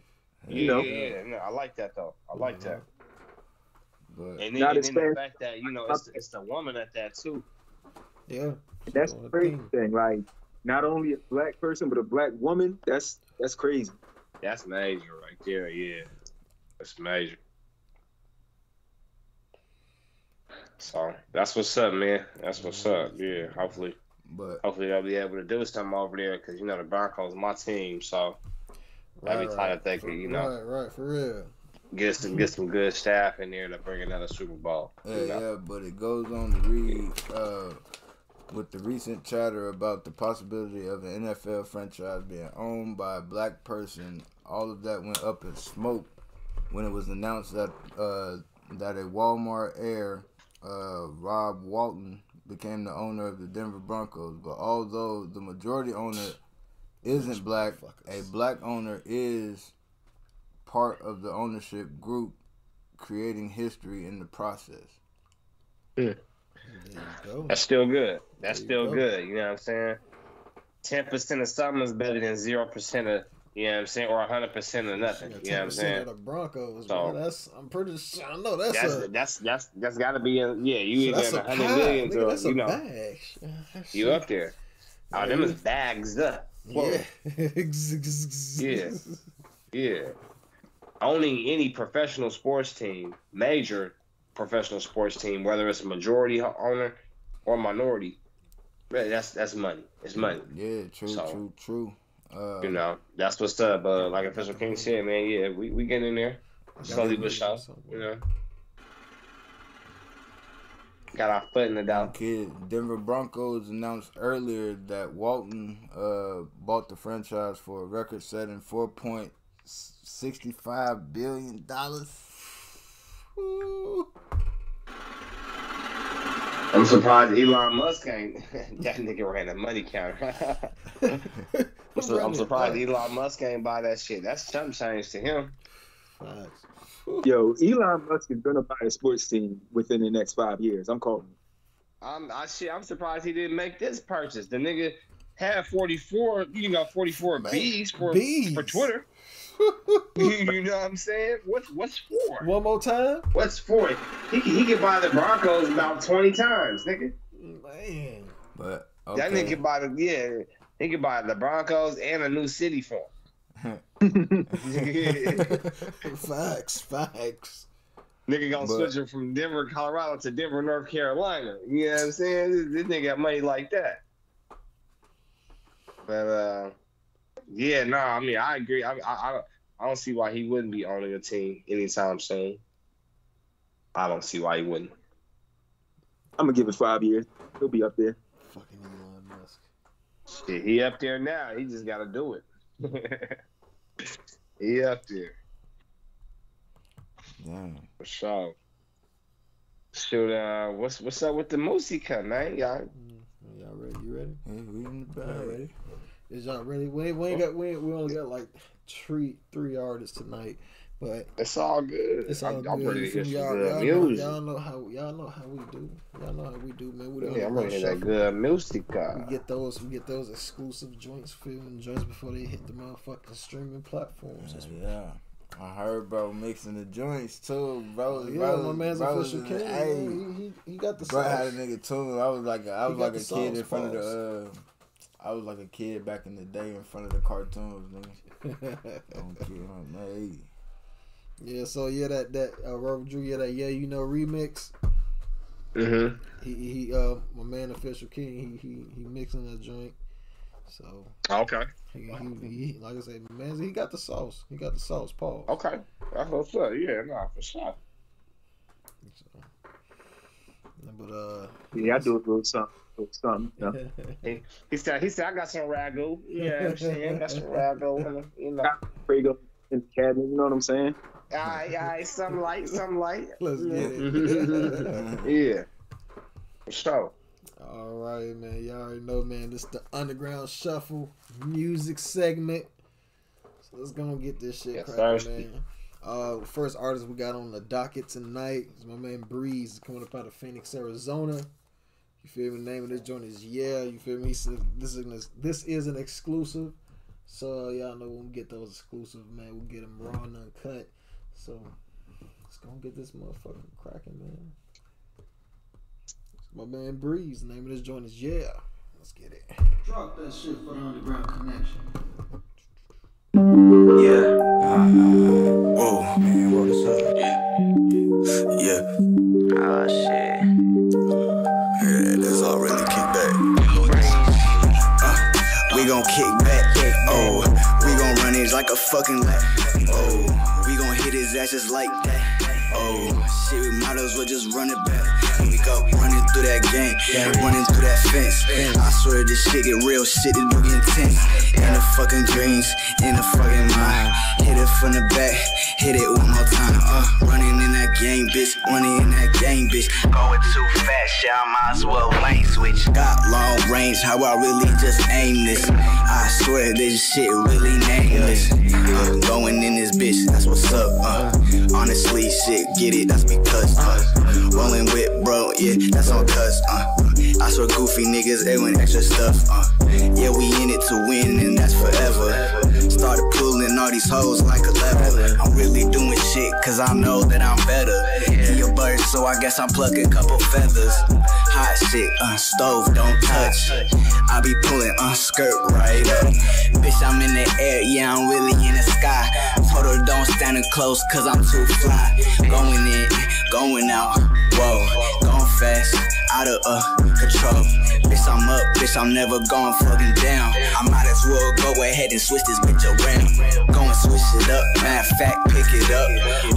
Yeah, You know. yeah, yeah. No, I like that though. I like that. But And then, Not and as then the fact that you know it's, it's the woman at that too. Yeah. That's the crazy thing. Like, not only a black person, but a black woman. That's that's crazy. That's major right there. Yeah, that's major. So that's what's up, man. That's what's up. Yeah, hopefully, but hopefully they'll be able to do something over there because you know the Broncos my team, so Right, time that they can, you know, Right, right, for real. get some get some good staff in there to bring another Super Bowl. Yeah, you know? yeah, but it goes on to read uh, with the recent chatter about the possibility of an NFL franchise being owned by a black person. All of that went up in smoke when it was announced that uh, that a Walmart heir, uh, Rob Walton, became the owner of the Denver Broncos. But although the majority owner isn't black, a black owner is part of the ownership group, creating history in the process. That's still good. That's still go. good. You know what I'm saying? Ten percent of something is better than zero percent of you know what I'm saying, or hundred percent of nothing. You know what I'm saying? of the Broncos, So- man. That's I'm pretty sure. I know that's, That's a that's that's that's got to be a, yeah. You so either a a hundred pie. million Nigga, or that's you a know bag. you up there. Oh, them is bags up. Yeah. yeah, yeah. Owning any professional sports team, major professional sports team, whether it's a majority owner or minority, that's that's money. It's money. Yeah, true, So- true, true. Uh, You know, that's what's up. Uh, like Official King said, man, yeah, we, we get in there. Slowly but sure. You know. Got our foot in the door. Kid, Denver Broncos announced earlier that Walton uh, bought the franchise for a record-setting four point sixty-five billion dollars. I'm surprised Elon Musk ain't that nigga ran a money counter. I'm, su- I'm surprised Elon Musk ain't buy that shit. That's chump change to him. Yo, Elon Musk is gonna buy a sports team within the next five years. I'm calling. I'm I shit. I'm surprised he didn't make this purchase. The nigga had 44, you know, 44 B's for for Twitter. you know what I'm saying? What's what's for? One more time. What's for? He can, he can buy the Broncos about 20 times, nigga. Man. But That nigga can buy the yeah. He can buy the Broncos and a new city for him. facts, facts. Nigga gonna But- switch him from Denver, Colorado to Denver, North Carolina. You know what I'm saying? This, this nigga got money like that. But uh, yeah, no, I mean I agree. I, I I I don't see why he wouldn't be owning a team anytime soon. I don't see why he wouldn't. I'm gonna give it five years. He'll be up there. Fucking Elon Musk. Shit, he up there now. He just got to do it. he up there Damn. for sure. Shoot, uh, what's what's up with the Musica, man? Y'all, Y'all ready? You ready? Hey, we in the Y'all bag. ready? Is y'all ready? We ain't, we ain't got we, ain't, we only got like three three artists tonight, but it's all good. it's all I'm, good. I'm ready You to feel get me? some y'all, y'all, know, y'all know how y'all know how we do. Y'all know how we do, man. We don't Yeah, I'm ready to hear that good Musica. We get those we get those exclusive joints, filming joints before they hit the motherfucking streaming platforms. That's Yeah. I heard bro mixing the joints too, bro. Yeah, bro, my man's bro official was- king. Hey. He, he, he got the bro had a sauce. nigga tune. I was like a, I was like a kid in sauce, front of the. Uh, I was like a kid back in the day in front of the cartoons, nigga. Don't kid him, man. Yeah, so yeah, that that uh, Aurora Drew, yeah, that yeah, you know remix. Mm-hmm. He he, uh, my man, official king, he he he mixing that joint. So Okay. he, he, he like I said, man, he got the sauce. He got the sauce. Paul. Okay. That's what's up. Yeah, nah, for sure. But uh, Yeah, I do a little something. or something. You know? he, he said, he said, I got some ragu. Yeah, I'm saying, got some ragu. You know, Prego in the cabinet. You know what I'm saying? All right, all right, something light, some light. Let's get it. yeah, for sure. All right, man. Y'all already know, man. This is the underground shuffle music segment. So let's go and get this shit Yes, cracking, thirsty. man. Uh, first artist we got on the docket tonight is my man Breeze coming up out of Phoenix, Arizona. You feel me? The name of this joint is Yeah. You feel me? He said this is an, this is an exclusive. So y'all know when we get those exclusive, man, we'll get them raw and uncut. So let's go and get this motherfucker cracking, man. My man Breeze. The name of this joint is Yeah. Let's get it. Drop that shit for the underground connection. Yeah. Oh Man, roll this up. Yeah. Yeah. Ah, shit. Yeah, this all really kick back. Uh, we gon' kick back. Oh, we gon' run it like a fucking lap. Oh, ass just like that. Oh, shit, we as well just run it back. Go running through that game, running through that fence. I swear this shit get real, shit it do intense. In the fucking dreams, in the fucking mind. Hit it from the back, hit it one more time. Uh, running in that game, bitch, running in that game, bitch. Going too fast, yeah, I might as well lane switch. Got long range, how I really just aim this. I swear this shit really nameless. Uh, going in this bitch, that's what's up. Uh, honestly, shit, get it, that's because. Uh, rolling with bro, yeah, that's all cuz. Uh, I swear goofy niggas, they want extra stuff. Uh, yeah, we in it to win, and that's forever. Started pulling all these hoes like a lever. I'm really doing shit, cause I know that I'm better. He a bird, so I guess I'm plucking couple feathers. Hot shit, uh, stove, don't touch. I be pulling, uh, skirt right up. Bitch, I'm in the air, yeah, I'm really in the sky. Told her don't stand in close, cause I'm too fly. Going in, going out, whoa, going fast, out of uh, control. Bitch, I'm up, bitch, I'm never going fucking down. I might as well go ahead and switch this bitch around. Go and switch it up, matter of fact, pick it up.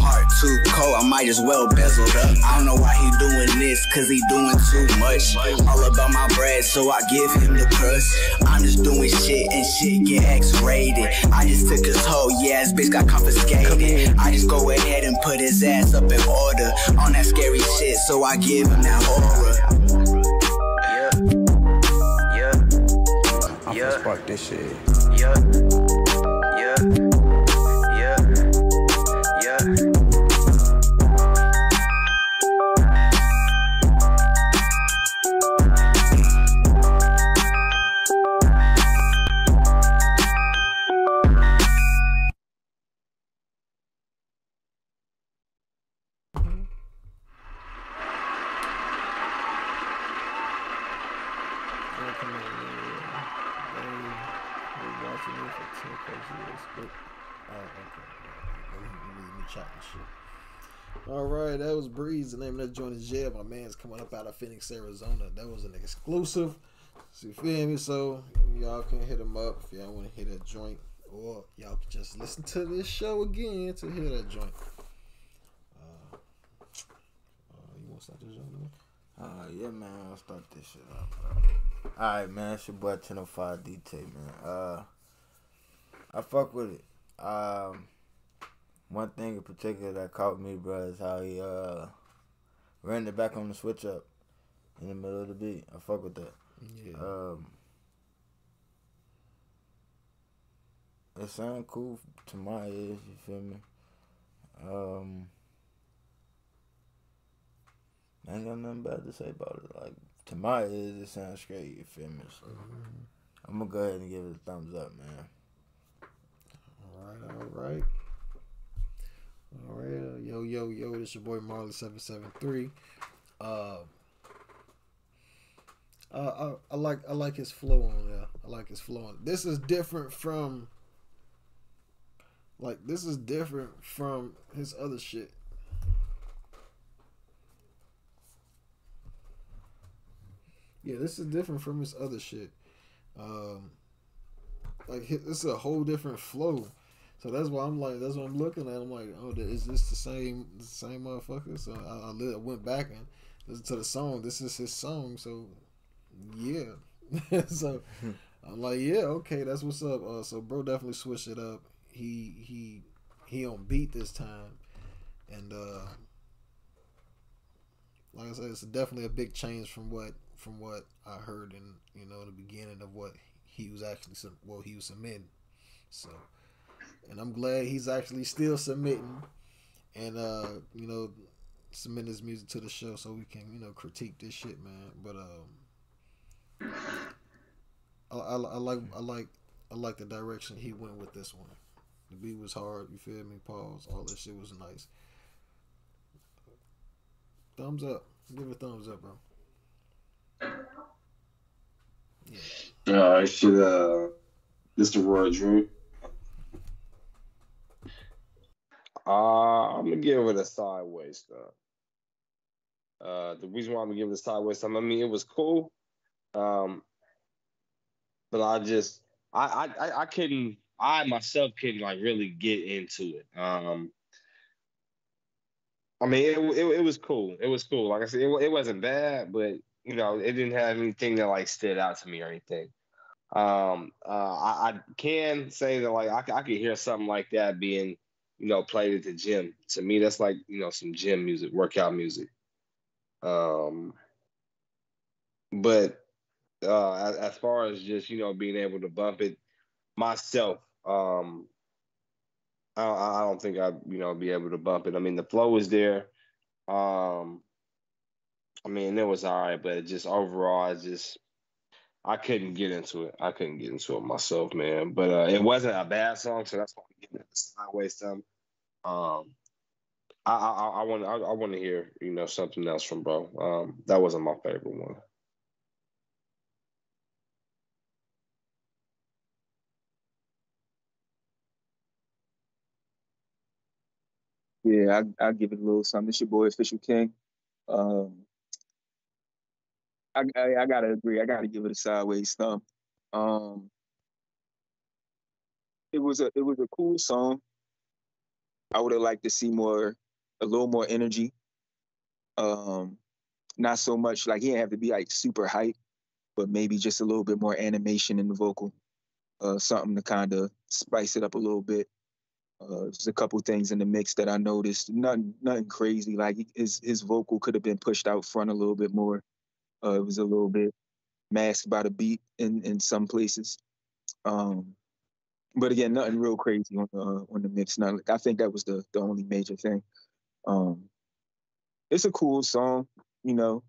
Heart too cold, I might as well bezel up. I don't know why he doing this, cause he doing too much. All about my bread, so I give him the crust. I'm just doing shit and shit get X-rated. I just took his whole yeah, his bitch got confiscated. I just go ahead and put his ass up in order on that scary shit, so I give him that horror. Spark this shit. Yeah, right, that was Breeze. The name of that joint is Yeah. My man's coming up out of Phoenix, Arizona. That was an exclusive. So you feel me? So y'all can hit him up if y'all want to hit that joint, or y'all can just listen to this show again to hear that joint. Uh, uh, you want to start this joint? man? Uh, yeah, man, I'll start this shit up. All right, man, it's your boy 1005 DT, man. Uh, I fuck with it. Um, one thing in particular that caught me, bro, is how he uh ran it back on the switch up in the middle of the beat. I fuck with that. Yeah. Um, it sound cool to my ears. You feel me? Um. I ain't got nothing bad to say about it. Like to my ears, it sounds great. You feel me? So I'm gonna go ahead and give it a thumbs up, man. All right, all right. All right, uh, yo, yo, yo, this your boy Marley seven seven three. Uh, uh, I, I like I like his flow on there. I like his flow on. This is different from. Like this is different from his other shit. Yeah, this is different from his other shit. Um, like hi- this is a whole different flow. So that's why I'm like, that's what I'm looking at. I'm like, oh, is this the same, the same motherfucker? So I, I, went back and listened to the song. This is his song. So yeah. so I'm like, yeah, okay, that's what's up. Uh, so bro definitely switched it up. He he he on beat this time, and uh, like I said, it's definitely a big change from what from what I heard in you know the beginning of what he was actually well he was submitting. So, and I'm glad he's actually still submitting, and uh, you know, submitting his music to the show so we can you know critique this shit, man. But um, I, I, I like I like I like the direction he went with this one. The beat was hard. You feel me? Pause. All this shit was nice. Thumbs up. Give it a thumbs up, bro. Uh, I should uh, Mr. Roy Drew. Uh, I'm gonna give it a sideways though. Uh, the reason why I'm gonna give it a sideways thumb, I mean, it was cool. Um, but I just, I, I, I couldn't, I myself couldn't like really get into it. Um, I mean, it, it, it was cool. It was cool. Like I said, it, it wasn't bad, but you know, it didn't have anything that like stood out to me or anything. Um, uh, I, I can say that like I, I could hear something like that being, you know, played at the gym. To me, that's like you know some gym music, workout music. Um, but uh, as, as far as just you know being able to bump it myself, um, I, I don't think I'd you know be able to bump it. I mean, the flow is there. Um, I mean, it was all right, but just overall, I just I couldn't get into it. I couldn't get into it myself, man. But uh, it wasn't a bad song, so that's why Getting it sideways. Some, um, I I I want I, I want to hear you know something else from bro. Um, that wasn't my favorite one. Yeah, I I give it a little something. It's your boy Official King. Um, I, I, I gotta agree. I gotta give it a sideways thumb. Um, it was a it was a cool song. I would have liked to see more, a little more energy. Um, not so much like he didn't have to be like super hype, but maybe just a little bit more animation in the vocal. Uh, something to kind of spice it up a little bit. Uh, there's a couple things in the mix that I noticed. Nothing, nothing crazy. Like his his vocal could have been pushed out front a little bit more. Uh, it was a little bit masked by the beat in in some places. Um, but again, nothing real crazy on the on the mix. Not, like I think that was the the only major thing. Um, it's a cool song, you know.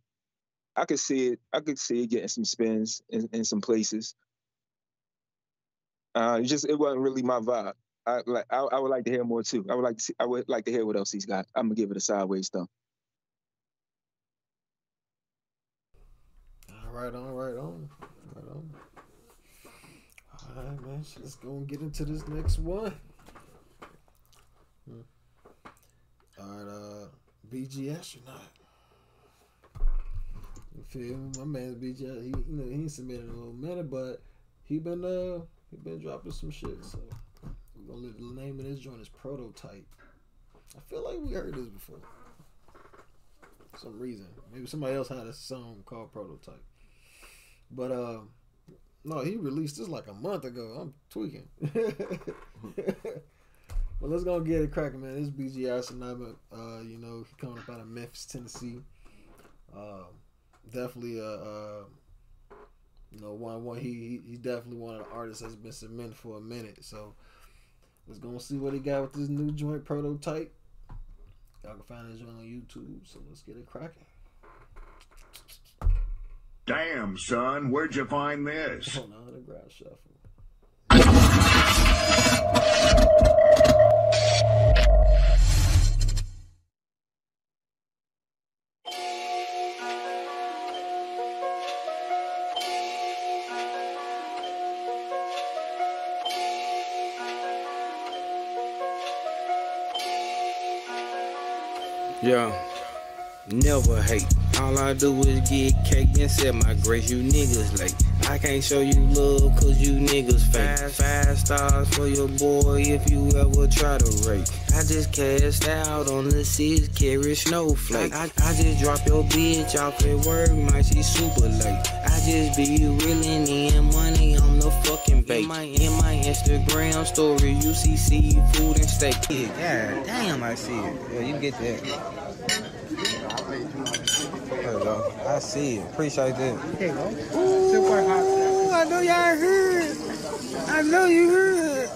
I could see it. I could see it getting some spins in, in some places. Uh, it just it wasn't really my vibe. I like. I, I would like to hear more too. I would like to. See, I would like to hear what else he's got. I'm gonna give it a sideways thumb. All right, on, right on, right on. All right, man. Let's go and get into this next one. Hmm. All right, uh, BG astronaut. You feel me? My man's BG. He, you know, he ain't submitted in a little minute, but he been uh, he been dropping some shit. So we're gonna the name of this joint is Prototype. I feel like we heard this before. For some reason, maybe somebody else had a song called Prototype. But uh, no, he released this like a month ago. I'm tweaking. well, let's go get it cracking, man. This is BG Astronaut. Uh, you know, he coming up out of Memphis, Tennessee. Uh, definitely a, uh, you know, one one. He he's definitely one of the artists that's been submitted for a minute. So let's go and see what he got with this new joint prototype. Y'all can find this joint on YouTube. So let's get it cracking. Damn, son, where'd you find this? Hold on, the ground shuffle. Yeah. Never hate. All I do is get cake and set my grace. You niggas late. I can't show you love cause you niggas fake. Five stars for your boy if you ever try to rape. I just cast out on the six carry snowflake. I, I just drop your bitch off at work, might she super late. I just be reeling in money on the fucking bait. In my, in my Instagram story, you see seafood and steak. Yeah, damn, I see it. Yeah, you get that. There we go. I see it. Appreciate that. Here you go. Super hot. I know y'all heard. I know you heard.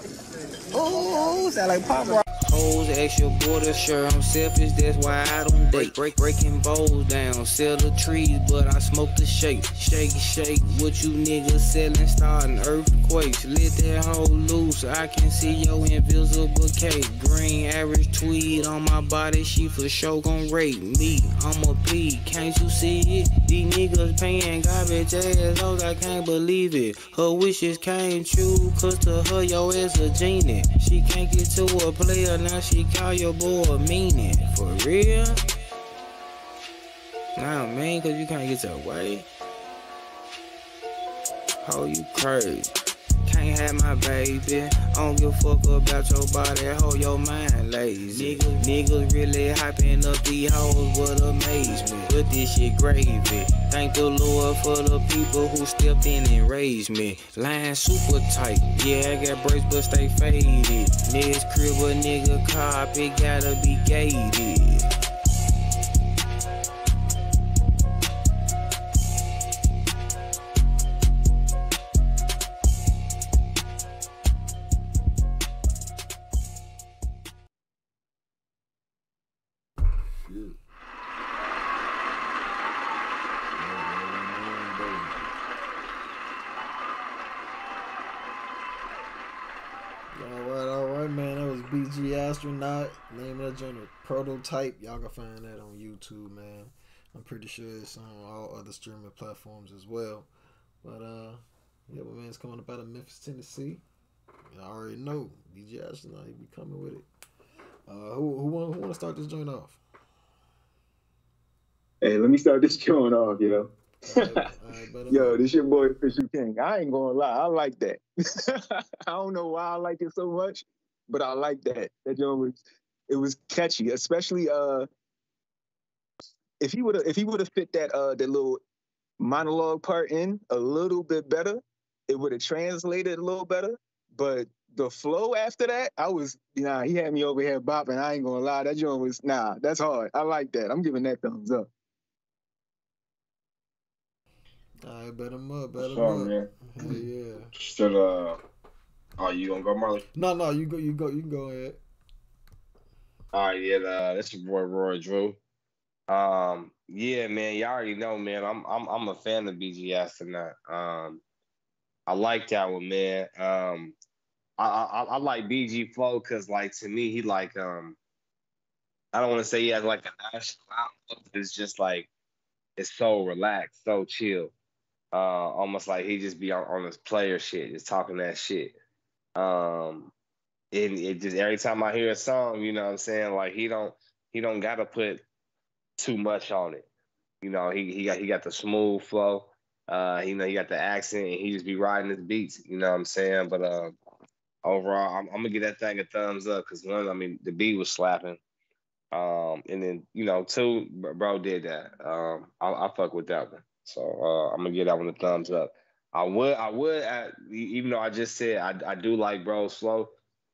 Oh, oh, oh, sound like pop rock. Hoes ask your boy to share. I'm selfish, that's why I don't date. Break, breaking bowls down, sell the trees, but I smoke the shake. Shake, shake, what you niggas selling, starting earthquakes. Let that hoe loose, I can see your invisible cake. Green average tweed on my body, she for sure gon' rape me. I'm a a P, can't you see it? These niggas paying garbage ass hoes, I can't believe it. Her wishes came true, cause to her, yo ass a genie. She can't get to a player, now she call your boy a meaning. For real? Nah, man, cause you can't get your way. Oh, you crazy. Can't have my baby. I don't give a fuck about your body. Hold your mind lazy. Niggas, niggas really hyping up these hoes. What amazement. But this shit gravy. Thank the Lord for the people who stepped in and raised me. Line super tight. Yeah, I got braids, but stay faded. Niggas crib a nigga cop. It gotta be gated. Astronaut. Name of that journal Prototype. Y'all can find that on YouTube, man. I'm pretty sure it's on all other streaming platforms as well. But uh, yeah, my man's coming up out of Memphis, Tennessee. I already know BG Astronaut. He be coming with it. Uh, who who want who want to start this joint off? Hey, let me start this joint off, yo. Yo, this your boy Official King. I ain't gonna lie, I like that. I don't know why I like it so much, but I like that. That joint was it was catchy, especially uh if he would have if he would have fit that uh that little monologue part in a little bit better, it would have translated a little better. But the flow after that, I was nah, he had me over here bopping. I ain't gonna lie, that joint was nah, that's hard. I like that. I'm giving that thumbs up. All right, bet him up, bet him Sure, up. man. Hell yeah. Should uh, oh, you gonna go, Marley? No, no, you go, you go, you can go ahead. All right, yeah, uh, that's your boy Roy Drew. Um, yeah, man, y'all already know, man. I'm I'm I'm a fan of BG Astronaut. Um, I like that one, man. Um, I I, I like BG Flow because, like, to me, he like um, I don't want to say he has like a national outlook, but it's just like it's so relaxed, so chill. Uh, almost like he just be on, on his player shit, just talking that shit. Um, and it just every time I hear a song, you know what I'm saying? Like he don't he don't gotta put too much on it. You know, he he got he got the smooth flow. Uh, you know, he got the accent and he just be riding his beats, you know what I'm saying? But uh overall, I'm, I'm gonna give that thing a thumbs up because one, I mean, the beat was slapping. Um, and then you know, two, bro did that. Um, I, I fuck with that one, so uh, I'm gonna give that one a thumbs up. I would, I would, e- even though I just said I, I do like Bro Slow,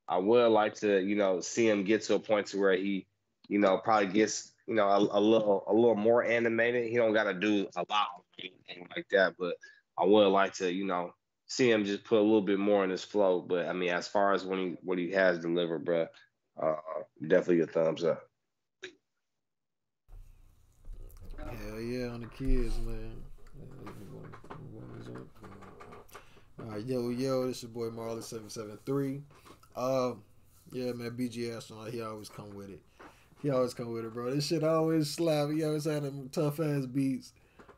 I would like to, you know, see him get to a point to where he, you know, probably gets, you know, a, a little, a little more animated. He don't got to do a lot anything like that, but I would like to, you know, see him just put a little bit more in his flow. But I mean, as far as when he what he has delivered, bro, uh, definitely a thumbs up. Hell yeah, on the kids, man. All right, yo, yo, this your boy Marley seven seven three. Um, yeah, man, BG astronaut, he always come with it. He always come with it, bro. This shit always slap. He always had them tough ass beats.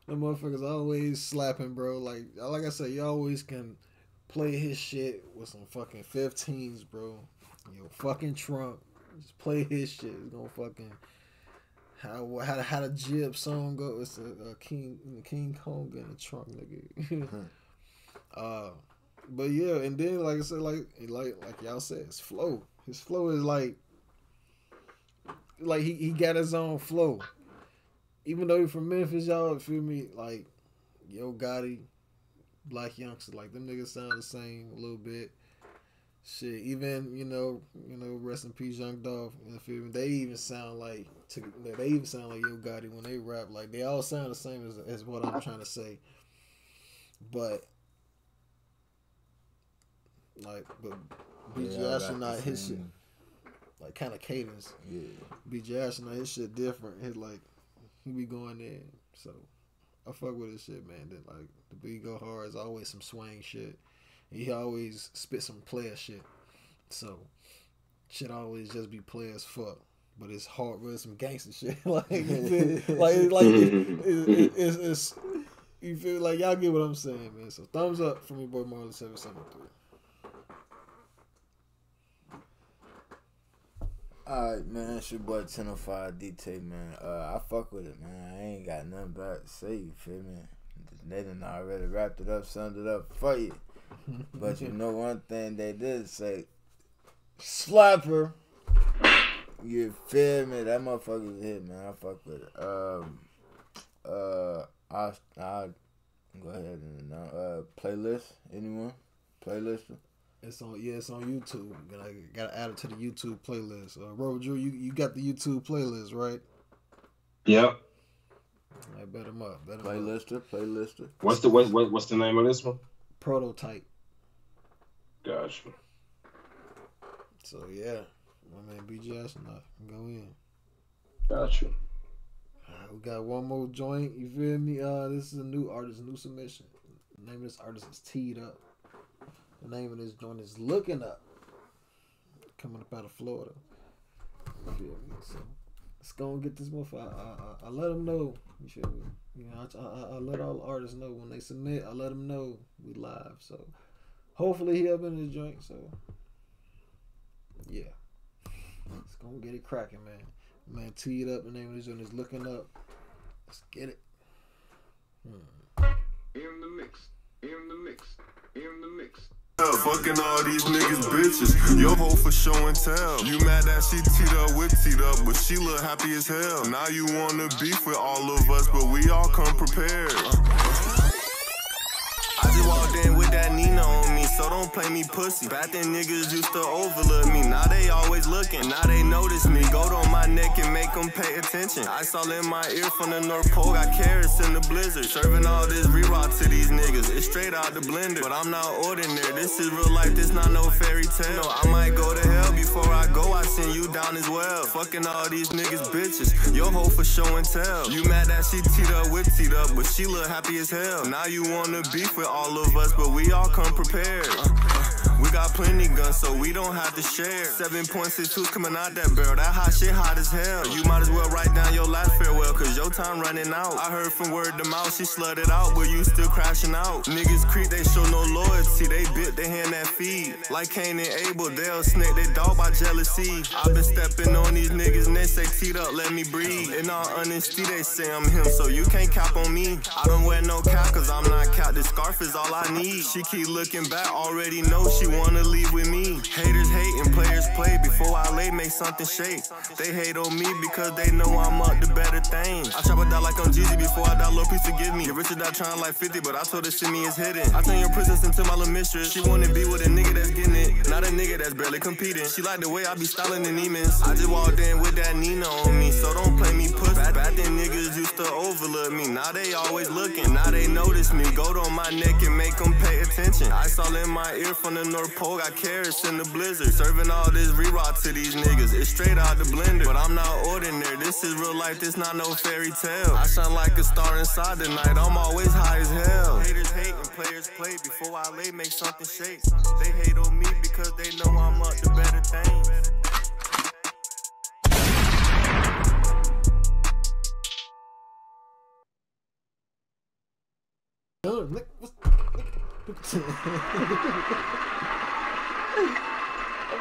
Them motherfuckers always slapping, bro. Like, like I said, you always can play his shit with some fucking 15s, bro. Yo, fucking Trump. Just play his shit. It's gonna fucking How how how the jib song go? It's a, a King King Kong in the trunk, nigga. uh, but yeah, and then like I said, like like like y'all said, his flow. His flow is like like he, he got his own flow. Even though he from Memphis, y'all feel me? Like Yo Gotti, Blac Youngsta, like them niggas sound the same a little bit. Shit, even you know, you know, rest in peace, Young Dolph. You feel me? They even sound like they even sound like Yo Gotti when they rap. Like they all sound the same as, as what I'm trying to say. But like, but BG Yeah, I got Astronaut, his shit, like kind of cadence. Yeah. BG Astronaut, his shit different. His like he be going in. So I fuck with his shit, man. That like the beat go hard is always some swing shit. He always spit some player shit. So shit always just be player as fuck. But it's hard with some gangster shit. like, you like, like it, it, it, it's, it's, you feel like y'all get what I'm saying, man. So thumbs up for me, boy Marley Seven Seven Three. Alright, man, it's your boy 1005 DT, man. Uh, I fuck with it, man. I ain't got nothing bad to say, you feel me? They done already wrapped it up, summed it up for you. but you know one thing they did say, slapper. You feel me? That motherfucker's hit, man. I fuck with it. Um, uh, I, I'll go ahead and, uh, uh, playlist, anyone? Playlist? It's on yeah, it's on YouTube. Gotta gotta add it to the YouTube playlist. Uh Aurora Drew, you, you got the YouTube playlist, right? Yep. I bet him up. Bet him up. Playlister, playlister. What's the what, what what's the name of this one? Prototype. Gotcha. So yeah. My man BG Astronaut. Go in. Gotcha. Alright, we got one more joint. You feel me? Uh this is a new artist, new submission. The name of this artist is T'D Up. The name of this joint is Looking Up. Coming up out of Florida. You feel me? So let's go and get this motherfucker. I, I, I let them know. You feel me? You know, I, I, I let all the artists know when they submit. I let them know we live. So hopefully he up in this joint. So yeah, let's go and get it cracking, man. Man, T'D Up. The name of this joint is Looking Up. Let's get it. Hmm. In the mix, in the mix, in the mix. Fucking all these niggas bitches. Your hoe for show and tell. You mad that she teed up with teed up, but she look happy as hell. Now you wanna beef with all of us, but we all come prepared. I just walked in with that me, so don't play me pussy. Back then niggas used to overlook me, now they always looking, now they notice me. Gold on my neck and make them pay attention. Ice all in my ear from the North Pole, got carrots in the blizzard. Serving all this re-rock to these niggas, it's straight out the blender. But I'm not ordinary, this is real life, this not no fairy tale. I might go to hell before I go, I send you down as well. Fucking all these niggas bitches, your hoe for show and tell. You mad that she teed up with teed up, but she look happy as hell. Now you wanna beef with all of us, but we all come prepared. Uh, we got plenty guns, so we don't have to share. 7.62 coming out that barrel, that hot shit hot as hell. You might as well write down your last farewell, cause your time running out. I heard from word to mouth, she slutted out, but you still crashing out. Niggas creep, they show no loyalty, they bit they hand that feed. Like Cain and Abel, they'll snake they dog by jealousy. i been stepping on these niggas, and they say teed up, let me breathe. In all honesty, they say I'm him, so you can't cap on me. I don't wear no cap, cause I'm not cap. This scarf is all I need. She keep looking back, already know she wanna leave with me. Haters hate and players play. Before I lay, make something shake. They hate on me because they know I'm up to better things. I chop it down like I'm Jeezy before I die, Lord, please forgive me. Get rich die trying like 50, but I told her shit me is hidden. I turn your princess into my little mistress. She wanna be with a nigga that's getting it, not a nigga that's barely competing. She like the way I be styling the demons. I just walked in with that Nina on me, so don't play me pussy. Back, then niggas used to overlook me, now they always looking, now they notice me. Gold on my neck and make them pay attention. Ice all in my ear from the North Pole, got carrots in the blizzard. Serving all this re-rock to these niggas, it's straight out the blender. But I'm not ordinary, this is real life, this not no fairy tale. I shine like a star inside the night, I'm always high as hell. Haters hate and players play, before I lay, make something shake. They hate on me because they know I'm up to I'm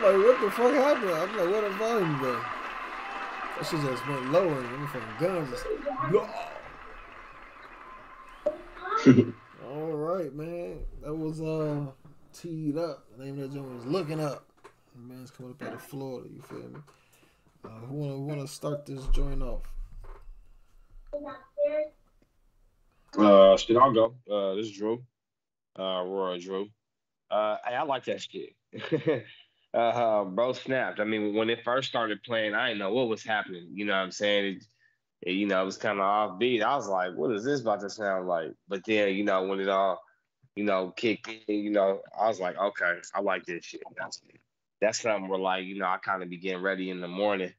like, what the fuck happened? I'm like, where the volume go? That shit just went lower and them fucking guns just All right, man. That was uh T'D Up. The name of that joint was looking up. The man's coming up out of Florida. You feel me? Uh, who wanna who wanna start this joint off? Uh, shit, I'll go. Uh, this is Drew. Uh, Roy Drew. Uh, hey, I like that shit. uh, bro snapped. I mean, when it first started playing, I didn't know what was happening. You know what I'm saying? It, it, you know, it was kind of offbeat. I was like, what is this about to sound like? But then, you know, when it all, you know, kicked in, you know, I was like, okay, I like this shit. That's that's something where like, you know, I kind of be getting ready in the morning.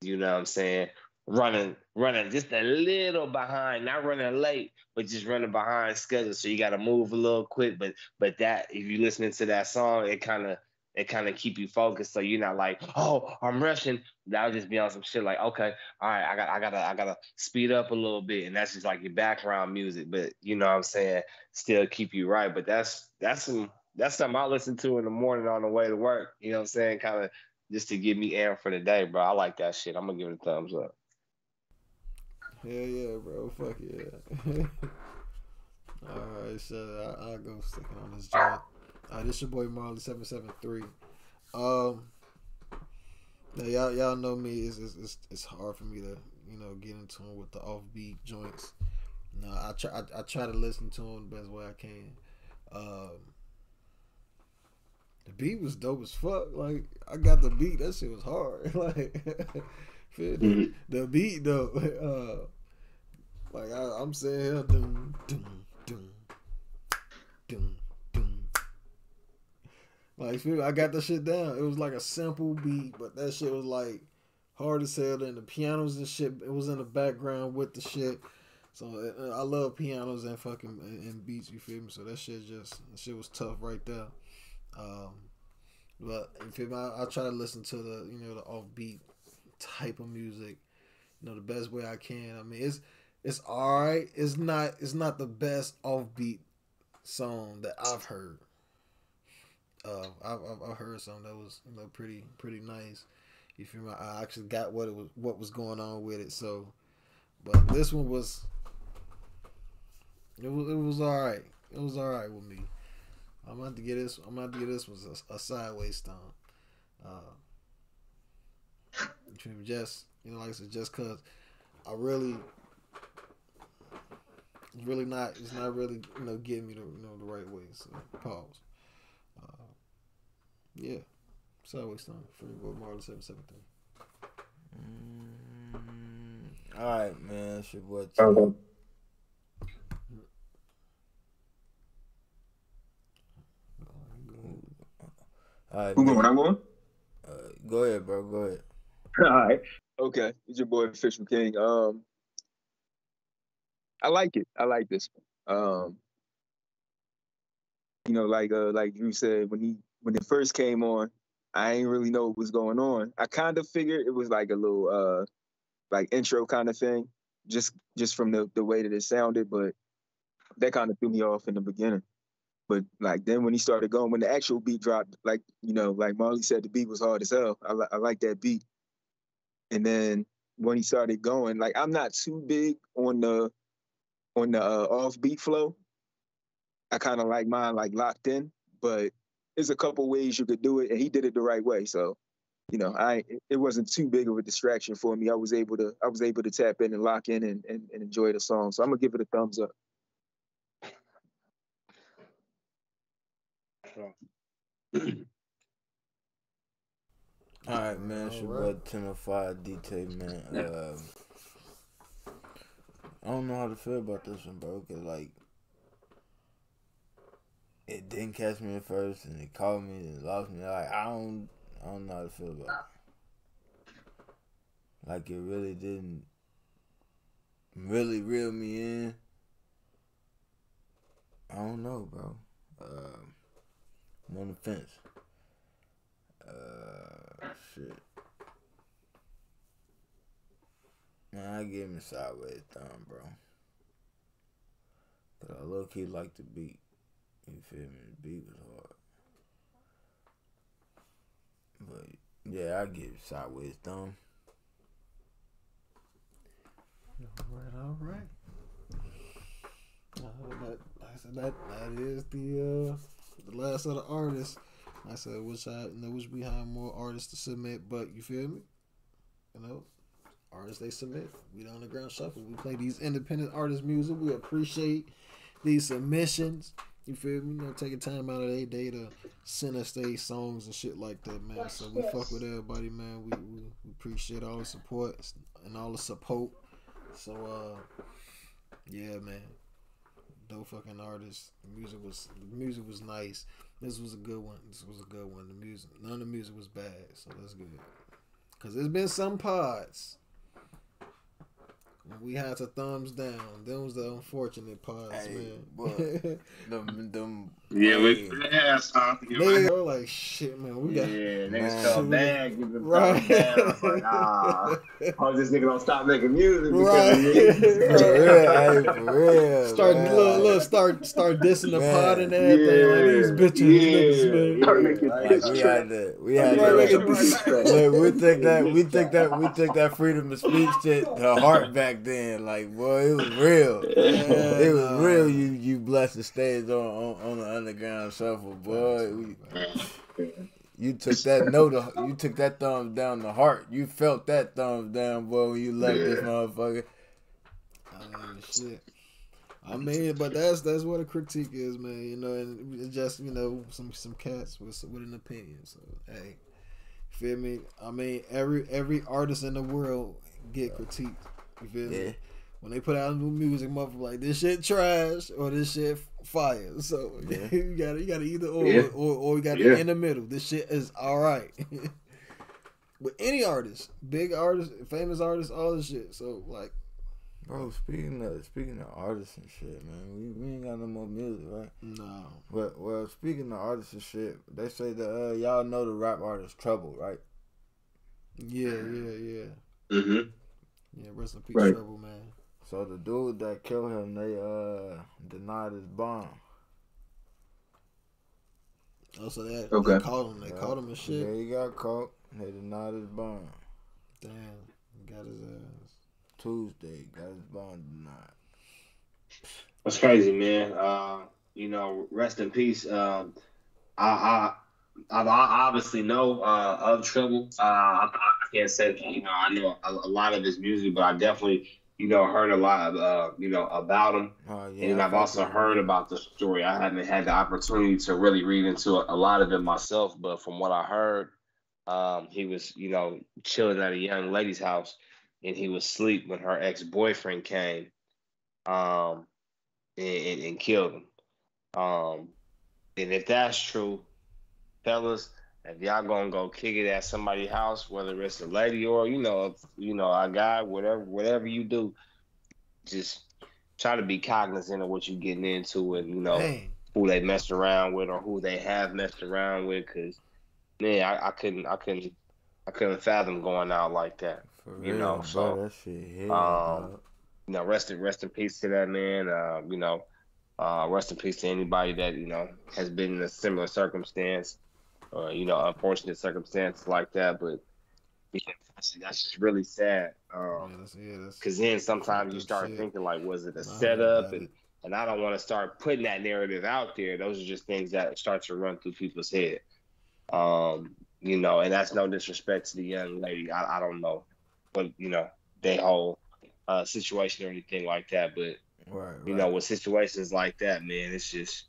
You know what I'm saying? Running, running just a little behind, not running late, but just running behind schedule. So you got to move a little quick. But but that if you listening to that song, it kind of it kind of keep you focused. So you're not like, oh, I'm rushing. That'll just be on some shit like, okay, all right, I got I gotta I gotta speed up a little bit, and that's just like your background music. But you know what I'm saying, still keep you right. But that's that's some that's something I listen to in the morning on the way to work. You know what I'm saying, kind of just to get me air for the day, bro. I like that shit. I'm gonna give it a thumbs up. Hell yeah, bro. Fuck yeah. All right, so I, I'll go sticking on this joint. Uh, this your boy Marley seven seven three. Um, now y'all y'all know me. It's, it's it's it's hard for me to you know get into tune with the offbeat joints. No, I try I, I try to listen to them the best way I can. Um, the beat was dope as fuck. Like I got the beat. That shit was hard. like feel the, the beat though. Uh, like I, I'm saying here, dum dum dum dum dum. Like feel, I got the shit down. It was like a simple beat, but that shit was like hard as hell. And the pianos and shit, it was in the background with the shit. So uh, I love pianos and fucking and beats. You feel me? So that shit just that shit was tough right there. Um, but you feel me? I, I try to listen to the you know the offbeat type of music, you know the best way I can. I mean it's it's all right. It's not it's not the best offbeat song that I've heard. Uh, I've, I've, heard something that was you know pretty pretty nice. You feel me? I actually got what it was what was going on with it. So, but this one was it was it was all right. It was all right with me. I'm about to get this. I'm about to get this was a, a sideways stomp. Uh, just you know, like I said, just cause I really, it's really not. It's not really you know getting me the you know the right way. So pause. Uh, yeah, sideways stomp. Free boy Marley seven seven three. Mm, all right, man. It's your boy. Okay. All right, Who man. going? I'm going. Uh, go ahead, bro. Go ahead. All right. Okay. It's your boy Official King. Um I like it. I like this one. Um you know, like uh like Drew said, when he when it first came on, I ain't really know what was going on. I kind of figured it was like a little uh like intro kind of thing, just just from the, the way that it sounded, but that kind of threw me off in the beginning. But like then when he started going, when the actual beat dropped, like you know, like Marley said, the beat was hard as hell. I, li- I like that beat. And then when he started going, like I'm not too big on the on the uh, off beat flow. I kind of like mine like locked in, but there's a couple ways you could do it, and he did it the right way. So, you know, I it wasn't too big of a distraction for me. I was able to I was able to tap in and lock in and, and, and enjoy the song. So I'm gonna give it a thumbs up. All right, man. It's your boy Ten of Five DT, man. Um, I don't know how to feel about this one, bro. Cause like, it didn't catch me at first, and it caught me and lost me. Like, I don't, I don't know how to feel about it. Like, it really didn't really reel me in. I don't know, bro. Um, I'm on the fence. Uh, shit. I give him a sideways thumb, bro. Cause I low key like the beat. You feel me? The beat was hard. But yeah, I give sideways thumb. All right, all right. Uh, that, I said, that that is the uh the last of the artists. I said, wish I you know wish we more artists to submit, but you feel me? You know, artists they submit. We the underground shuffle. We play these independent artist music. We appreciate these submissions. You feel me? You know, taking time out of their day to send us their songs and shit like that, man. So we fuck with everybody, man. We, we, we appreciate all the support and all the support. So uh yeah, man. Dope fucking artist. The music was the music was nice. This was a good one. This was a good one. The music none of the music was bad, so that's good. Cause there's been some pods we had to thumbs down. Them was the unfortunate pods, Hey, man. but them, them, Yeah, hey, we yeah, son. They were like, shit, man. We got Yeah, niggas Man. felt bad giving Right. down. I was like, ah, oh, this nigga don't stop making music because Right. of for real, hey, for real. start man. look, look, start start dissing the Man. pod and everything. Like these bitches, Yeah. niggas, man. Start Like, we had to, we had Right, to, making we think that, we think that, we think that freedom of speech shit, the heart back then, like, boy, it was real. it was nah. real. You, you blessed the stage on, on, on the underground shuffle, boy. We, you took that note, of- you took that thumbs down the heart. You felt that thumbs down, boy, when you left this motherfucker. Oh, shit. I mean, but that's that's what a critique is, man. You know, and just you know some some cats with with an opinion. So hey, feel me? I mean, every every artist in the world get critiqued. You feel me? Yeah. When they put out new music, motherfucker like this shit trash or this shit fire. So Yeah. you got to you got to either or, Yeah. or or you got to Yeah. in the middle. This shit is all right. With any artist, big artist, famous artist, all this shit. So like, Bro, speaking of speaking of artists and shit, man, we, we ain't got no more music, right? no. Well, well, speaking of artists and shit, they say that uh, y'all know the rap artist Trouble, right? Yeah, yeah, yeah. Mm-hmm. Yeah, rest in peace, Right. Trouble, man. So the dude that killed him, they uh denied his bond. Oh, so that Okay. they caught him. They Yeah. caught him and shit. Yeah, he got caught. They denied his bond. Damn, he got his ass. Tuesday, got his bond denied. That's crazy, man. Uh, you know, rest in peace. Um, I, I, I, I obviously know uh, of Trouble. Uh, I, I can't say you know I know a, a lot of his music, but I definitely you know heard a lot uh, you know about him, Oh yeah. and I've also heard about the story. I haven't had the opportunity to really read into a, a lot of it myself, but from what I heard, um, he was you know chilling at a young lady's house, and he was asleep when her ex boyfriend came. Um, and, and, and killed him. Um, and if that's true, fellas, if y'all gonna go kick it at somebody's house, whether it's a lady or you know, you know, a guy, whatever, whatever you do, just try to be cognizant of what you're getting into and you know who they messed around with or who they have messed around with. Cause man, I, I couldn't, I couldn't, I couldn't fathom going out like that. For you real, know, bro, so, that shit hit. um, you know, rest in rest in peace to that man. Uh, you know, uh, rest in peace to anybody that you know has been in a similar circumstance, or you know, unfortunate circumstances like that. But yeah, that's, that's just really sad. Yeah, Um, yeah, Cause then sometimes you start shit. thinking like, was it a setup? And and I don't want to start putting that narrative out there. Those are just things that start to run through people's head. Um, you know, and that's no disrespect to the young lady. I, I don't know, but you know, they whole uh, situation or anything like that. But Right, you right. know, with situations like that, man, it's just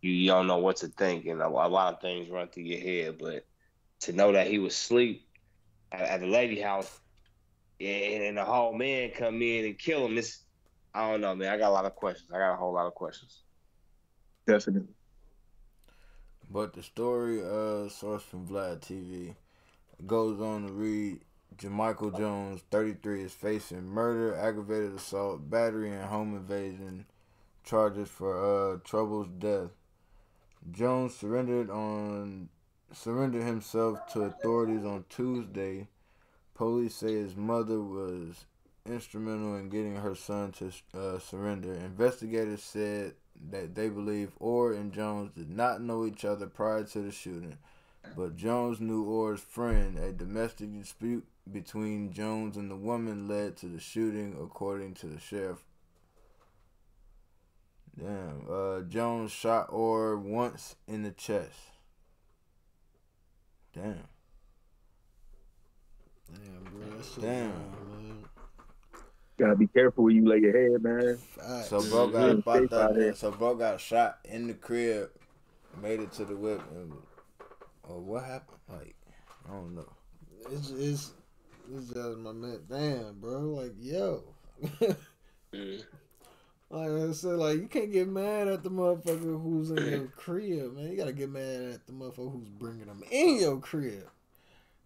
you, you don't know what to think, and a, a lot of things run through your head. But to know that he was asleep at, at the lady house, and, and the whole man come in and kill him, it's I don't know, man. I got a lot of questions. I got a whole lot of questions. Definitely. But the story, uh, source from Vlad TV, goes on to read Jamichael Jones, 33, is facing murder, aggravated assault, battery, and home invasion charges for uh, Trouble's death. Jones surrendered on surrendered himself to authorities on Tuesday. Police say his mother was instrumental in getting her son to uh, surrender. Investigators said that they believe Orr and Jones did not know each other prior to the shooting, but Jones knew Orr's friend. A domestic dispute between Jones and the woman led to the shooting, according to the sheriff. Damn. Uh, Jones shot Orr once in the chest. Damn. Damn, bro. That shit Damn. wild, man. Gotta be careful where you lay your head, man. Facts. So bro got Yeah, about safe that. here. So bro got shot in the crib, made it to the whip, and oh, what happened? Like, I don't know. It's it's it's just my man. Damn, bro. Like, yo. Like I said, like you can't get mad at the motherfucker who's in your crib, man. You gotta get mad at the motherfucker who's bringing them in your crib.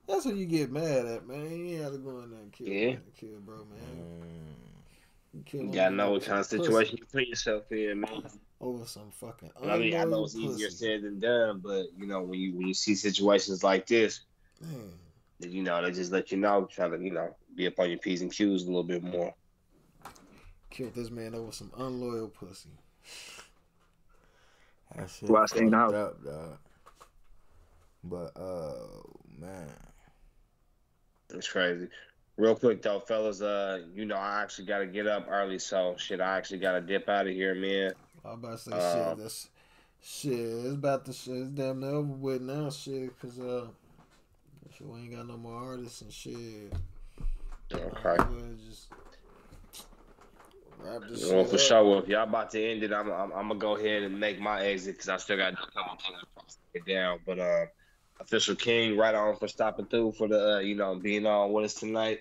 That's what you get mad at, man. You ain't have to go in there and kill, Yeah. kill, bro, man. Mm. You, kill You gotta know what kind of situation pussy. you put yourself in, man. over some fucking. I mean, I know it's easier said than done, but you know, when you when you see situations like this, Man, you know, they just let you know, try to, you know, be up on your P's and Q's a little bit more. Killed this man over some unloyal pussy. That shit Why I staying fucked out? up, dog. But uh, man, It's crazy. Real quick though, fellas, uh, you know, I actually gotta get up early, so shit, I actually gotta dip out of here, man. I'm about to say Uh, shit. This shit. It's about to shit. It's damn near over with now, shit. Cause uh, shit, we ain't got no more artists and shit. Okay. We'll just wrap this Well, shit for up. sure. Well, if y'all about to end it, I'm, I'm, I'm gonna go ahead and make my exit because I still got a couple things to get down. But uh, official King, right on for stopping through for the uh, you know being on with us tonight.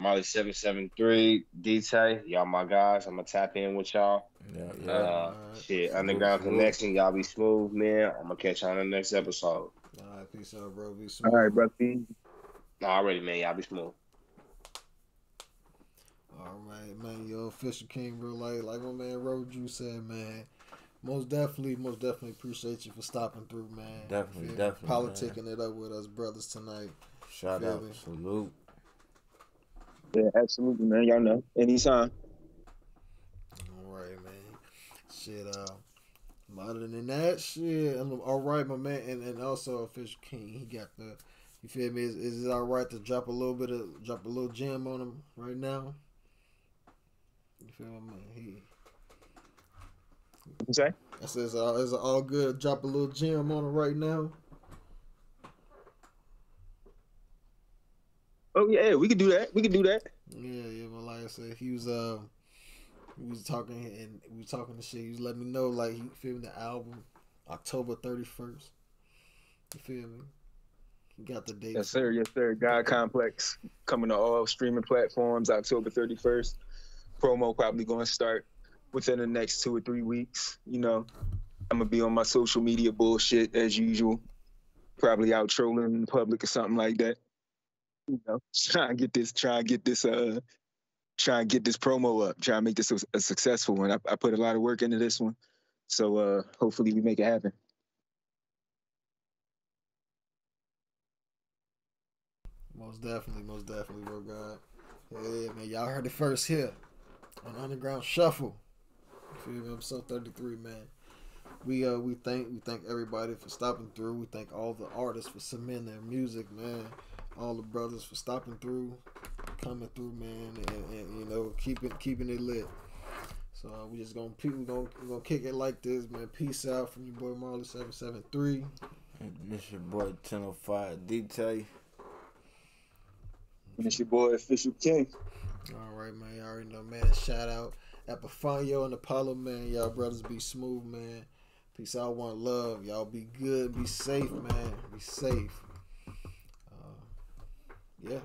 Marley seven seven three DT, y'all my guys. I'm gonna tap in with y'all. yeah, yeah. Uh, shit, underground salute. connection. Y'all be smooth, man. I'm gonna catch y'all on the next episode. All right, peace out, bro. Be smooth. All right, bro. P. Already, man. Y'all be smooth. All right, man. Yo, official king, bro. Like, like my man Roju said, man. Most definitely, most definitely appreciate you for stopping through, man. Definitely, Feel me? definitely, Politicking it up with us brothers tonight. shout Feel out, me? salute. Yeah, absolutely, man. Y'all know. Anytime. All right, man. Shit, uh, other than that, shit, I'm all right, my man, and, and also official king, he got the. You feel me? Is, is it all right to drop a little bit of drop a little gem on him right now? Feel me? He. You say? I says, uh, is it all good? Drop a little gem on it right now. Oh yeah, we could do that. We could do that. Yeah, yeah, but like I said, he was uh, he was talking and we was talking to shit. He was letting me know like he me the album October thirty first. You feel me? He got the date. Yes, sir. Yes, sir. God Complex coming to all streaming platforms October 31st. Promo probably going to start within the next two or three weeks. You know, I'm to be on my social media bullshit as usual. Probably out trolling in public or something like that. You know, try and get this, try and get this, uh, try and get this promo up, try and make this a, a successful one. I, I put a lot of work into this one. So uh, hopefully we make it happen. Most definitely, most definitely, bro. God, yeah, man. Y'all heard it first here on Underground Shuffle. You feel me? Episode thirty three, man. We uh we thank we thank everybody for stopping through. We thank all the artists for submitting their music, man. All the brothers for stopping through, coming through, man, and, and you know keeping keeping it lit. So uh, we just gonna we gonna gonna kick it like this, man. Peace out from your boy Marley seven seven three. And This your boy 1005 Detail. And it's your boy Official King. All right, man. Y'all already know, man. Shout out Epifanio and Apollo, man. Y'all brothers be smooth, man. Peace out, one love. Y'all be good. Be safe, man. Be safe. Uh, yeah.